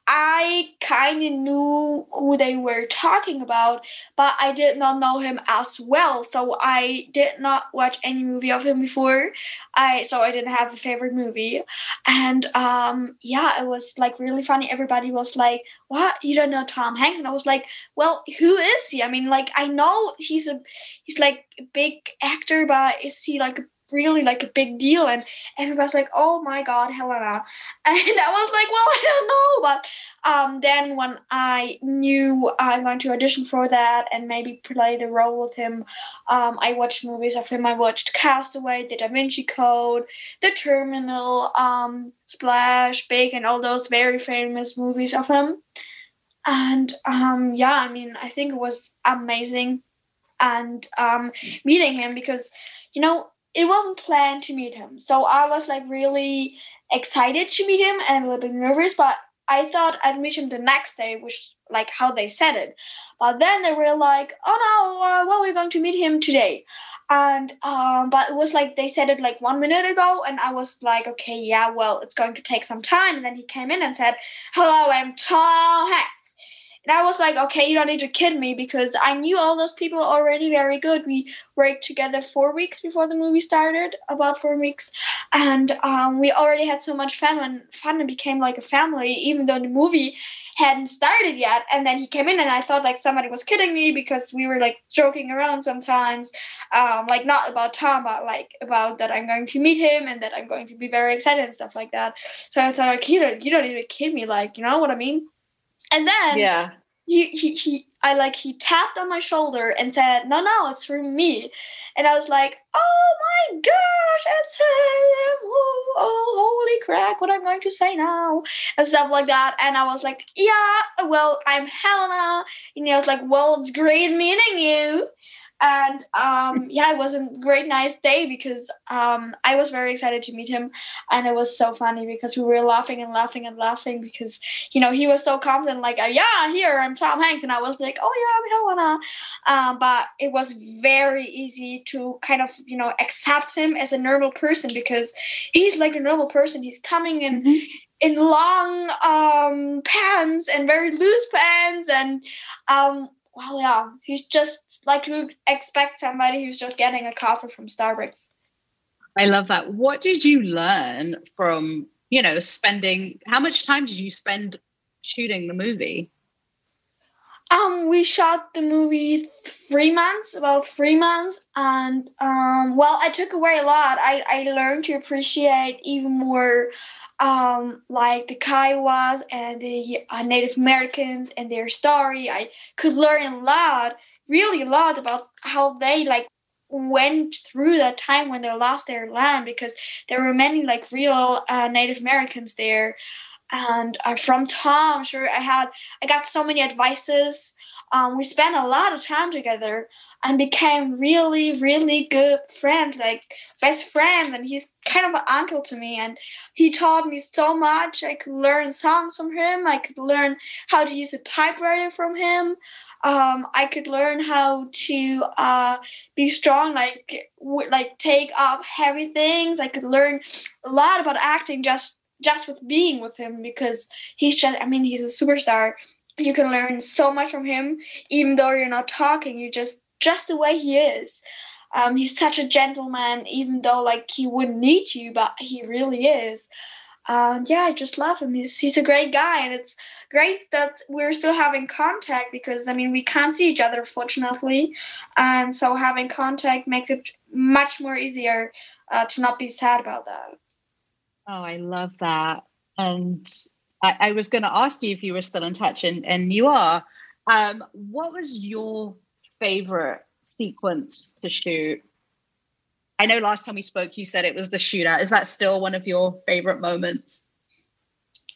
I kind of knew who they were talking about, but I did not know him as well. So I did not watch any movie of him before. I so I didn't have a favorite movie, and um, yeah, it was like really funny. Everybody was like, "What? You don't know Tom Hanks?" And I was like, "Well, who is he? I mean, like I know he's a he's like a big actor, but is he like a really like a big deal and everybody's like oh my god helena. [laughs] And i was like well [laughs] i don't know but um, then when i knew i'm going to audition for that and maybe play the role with him um, i watched movies of him. I watched castaway the da vinci code the terminal um, splash big and all those very famous movies of him. And um, yeah i mean i think it was amazing and um, meeting him because you know it wasn't planned to meet him. So I was like really excited to meet him and a little bit nervous, but I thought I'd meet him the next day, which like how they said it. But then they were like, "Oh no, uh, well we're going to meet him today," and um, but it was like they said it like one minute ago, and I was like, "Okay, yeah, well it's going to take some time." And then he came in and said, "Hello, I'm Tom Hanks." And I was like, okay, you don't need to kid me because I knew all those people already very good. We worked together four weeks before the movie started, about four weeks. And um, we already had so much fun and fun and became like a family, even though the movie hadn't started yet. And then he came in and I thought like somebody was kidding me because we were like joking around sometimes. Um, like not about Tom, but like about that I'm going to meet him and that I'm going to be very excited and stuff like that. So I thought, like, you don't, you don't need to kid me, like, you know what I mean? And then yeah, he, he he I like he tapped on my shoulder and said, "No, no, it's for me." And I was like, "Oh my gosh, it's him! Oh, oh, holy crack! What I'm going to say now?" And stuff like that. And I was like, "Yeah, well, I'm Helena." And he was like, "Well, it's great meeting you." And um, yeah it was a great nice day because um, i was very excited to meet him. And it was so funny because we were laughing and laughing and laughing because you know he was so confident like uh, yeah here. I'm tom hanks. And i was like oh yeah i'm helena um, but it was very easy to kind of you know accept him as a normal person because he's like a normal person. He's coming in mm-hmm. in long um, pants and very loose pants and um, well, yeah, he's just like you expect somebody who's just getting a coffee from Starbucks. I love that. What did you learn from, you know, spending how much time did you spend shooting the movie? Um, we shot the movie three months, about three months, and um, well, I took away a lot. I I learned to appreciate even more um, like the Kiowas and the uh, Native Americans and their story. I could learn a lot, really a lot about how they like went through that time when they lost their land because there were many like real uh, Native Americans there. And uh, from Tom, sure, I had I got so many advices. Um, we spent a lot of time together and became really, really good friends, like best friends. And he's kind of an uncle to me. And he taught me so much. I could learn songs from him. I could learn how to use a typewriter from him. Um, I could learn how to uh, be strong, like w- like take up heavy things. I could learn a lot about acting just just with being with him because he's just. I mean, he's a superstar you can learn so much from him even though you're not talking you just just the way he is. Um, he's such a gentleman, even though like he wouldn't need you, but he really is. Um, yeah, I just love him. He's he's a great guy, and it's great that we're still having contact because I mean we can't see each other, fortunately, and so having contact makes it much more easier uh, to not be sad about that. Oh, I love that, and I, I was going to ask you if you were still in touch, and and you are. Um, what was your favorite sequence to shoot? I know last time we spoke, you said it was the shootout. Is that still one of your favorite moments?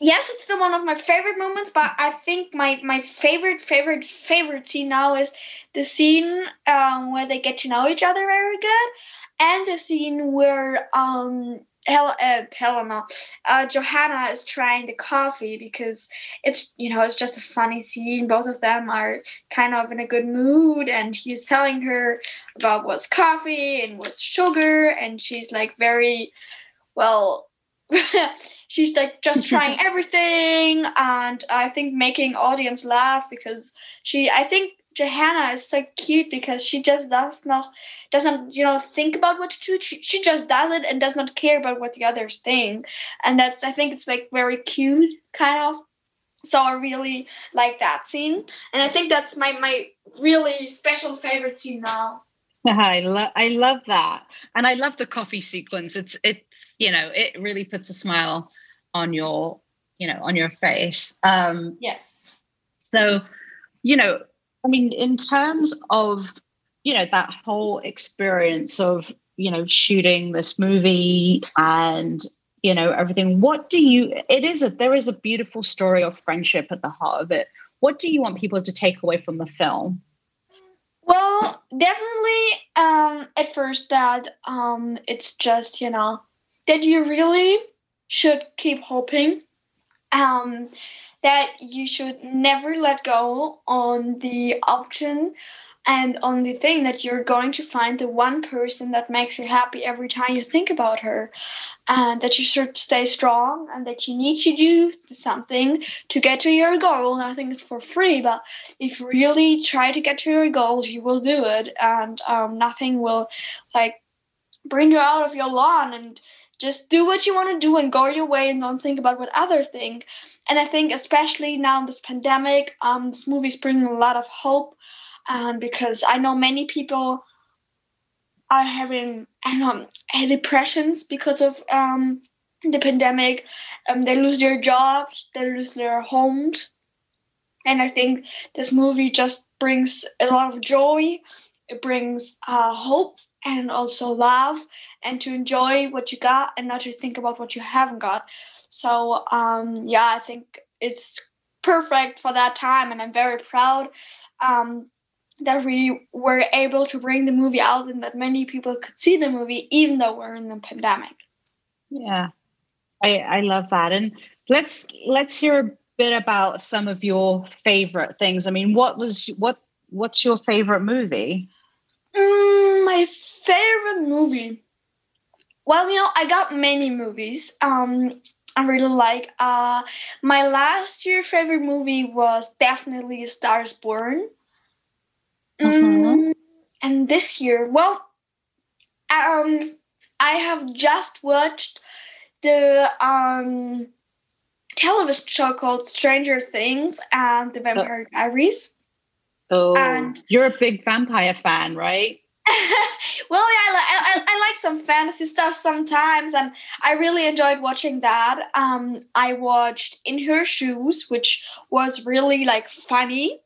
yes, it's the one of my favorite moments, but I think my my favorite favorite favorite scene now is the scene um, where they get to know each other very good, and the scene where um Hel- uh, Helena, uh, Johanna is trying the coffee because it's you know it's just a funny scene. Both of them are kind of in a good mood, and he's telling her about what's coffee and what's sugar, and she's like very well. [laughs] she's like just [laughs] trying everything, and I think making audience laugh because she. I think Johanna is so cute because she just does not doesn't you know think about what to do. She, she just does it and does not care about what the others think, and that's I think it's like very cute kind of. So I really like that scene, and I think that's my my really special favorite scene now. [laughs] I love I love that, and I love the coffee sequence. It's it's you know it really puts a smile on your you know on your face. Um, yes. So you know I mean, in terms of, you know, that whole experience of, you know, shooting this movie and, you know, everything, what do you, it is a, there is a beautiful story of friendship at the heart of it. What do you want people to take away from the film? Well, definitely um, at first that um, it's just, you know, that you really should keep hoping. Um, that you should never let go on the option and on the thing that you're going to find the one person that makes you happy every time you think about her. And that you should stay strong and that you need to do something to get to your goal. Nothing is for free but if you really try to get to your goals you will do it. And um, nothing will like bring you out of your lawn and just do what you want to do and go your way and don't think about what others think. And i think especially now in this pandemic um, this movie is bringing a lot of hope um, because i know many people are having I know, depressions because of um, the pandemic. Um, they lose their jobs they lose their homes. And i think this movie just brings a lot of joy. It brings uh, hope and also love and to enjoy what you got and not to think about what you haven't got. So um, yeah, I think it's perfect for that time, and I'm very proud um, that we were able to bring the movie out and that many people could see the movie, even though we're in the pandemic. Yeah, I I love that, and let's let's hear a bit about some of your favorite things. I mean, what was what what's your favorite movie? Mm, my favorite movie. Well, you know, I got many movies. Um, I really like. Uh, my last year favorite movie was definitely Stars Born. Mm, and this year, well, um, I have just watched the um television show called Stranger Things and The Vampire Diaries. Oh, and you're a big vampire fan, right? [laughs] well, yeah, I, I, I, like some fantasy stuff sometimes, and I really enjoyed watching that. Um, I watched In Her Shoes, which was really like funny.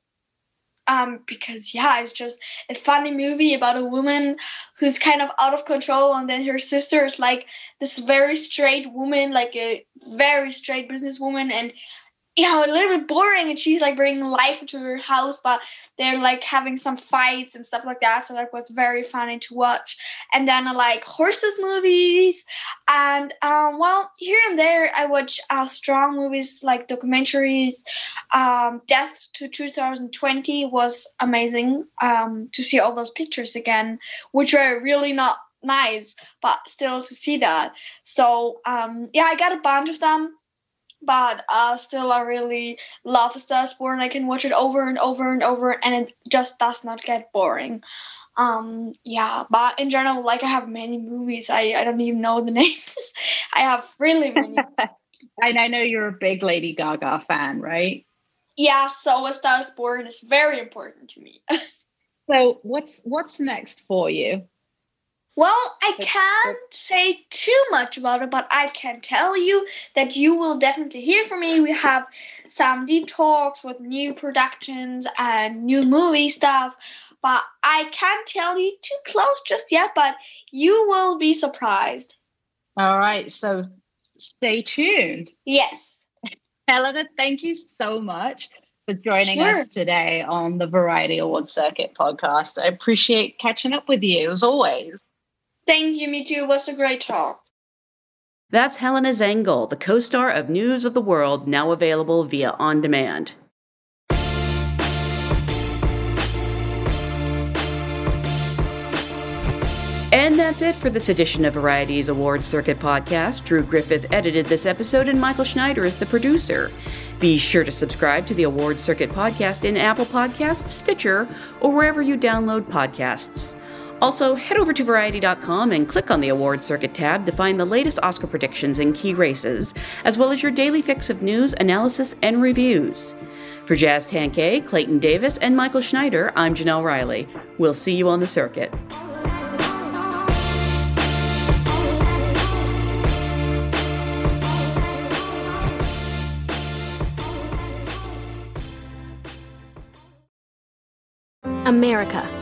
Um, because yeah, it's just a funny movie about a woman who's kind of out of control, and then her sister is like this very straight woman, like a very straight businesswoman, and you know, a little bit boring and she's like bringing life into her house, but they're like having some fights and stuff like that. So that was very funny to watch. And then I like horses movies. And um, well, here and there I watch uh, strong movies like documentaries. Um, Death to 2020 was amazing um, to see all those pictures again, which were really not nice, but still to see that. So um, yeah, I got a bunch of them but uh, still I really love Star Sport, and I can watch it over and over and over, and it just does not get boring. Um, yeah, but in general, like I have many movies. I, I don't even know the [laughs] names. I have really many. [laughs] and I know you're a big Lady Gaga fan, right? Yeah, so A Star Born is very important to me. [laughs] so what's what's next for you? Well, I can't say too much about it, but I can tell you that you will definitely hear from me. We have some deep talks with new productions and new movie stuff, but I can't tell you too close just yet, but you will be surprised. All right, so stay tuned. Yes. Helena, thank you so much for joining Sure. us today on the Variety Awards Circuit podcast. I appreciate catching up with you as always. Thank you, me too. It was a great talk. That's Helena Zengel, the co star of News of the World, now available via On Demand. And that's it for this edition of Variety's Awards Circuit podcast. Drew Griffith edited this episode, and Michael Schneider is the producer. Be sure to subscribe to the Awards Circuit podcast in Apple Podcasts, Stitcher, or wherever you download podcasts. Also, head over to Variety.com and click on the Award Circuit tab to find the latest Oscar predictions and key races, as well as your daily fix of news, analysis, and reviews. For Jazz Tangcay, Clayton Davis, and Michael Schneider, I'm Jenelle Riley. We'll see you on the circuit. America.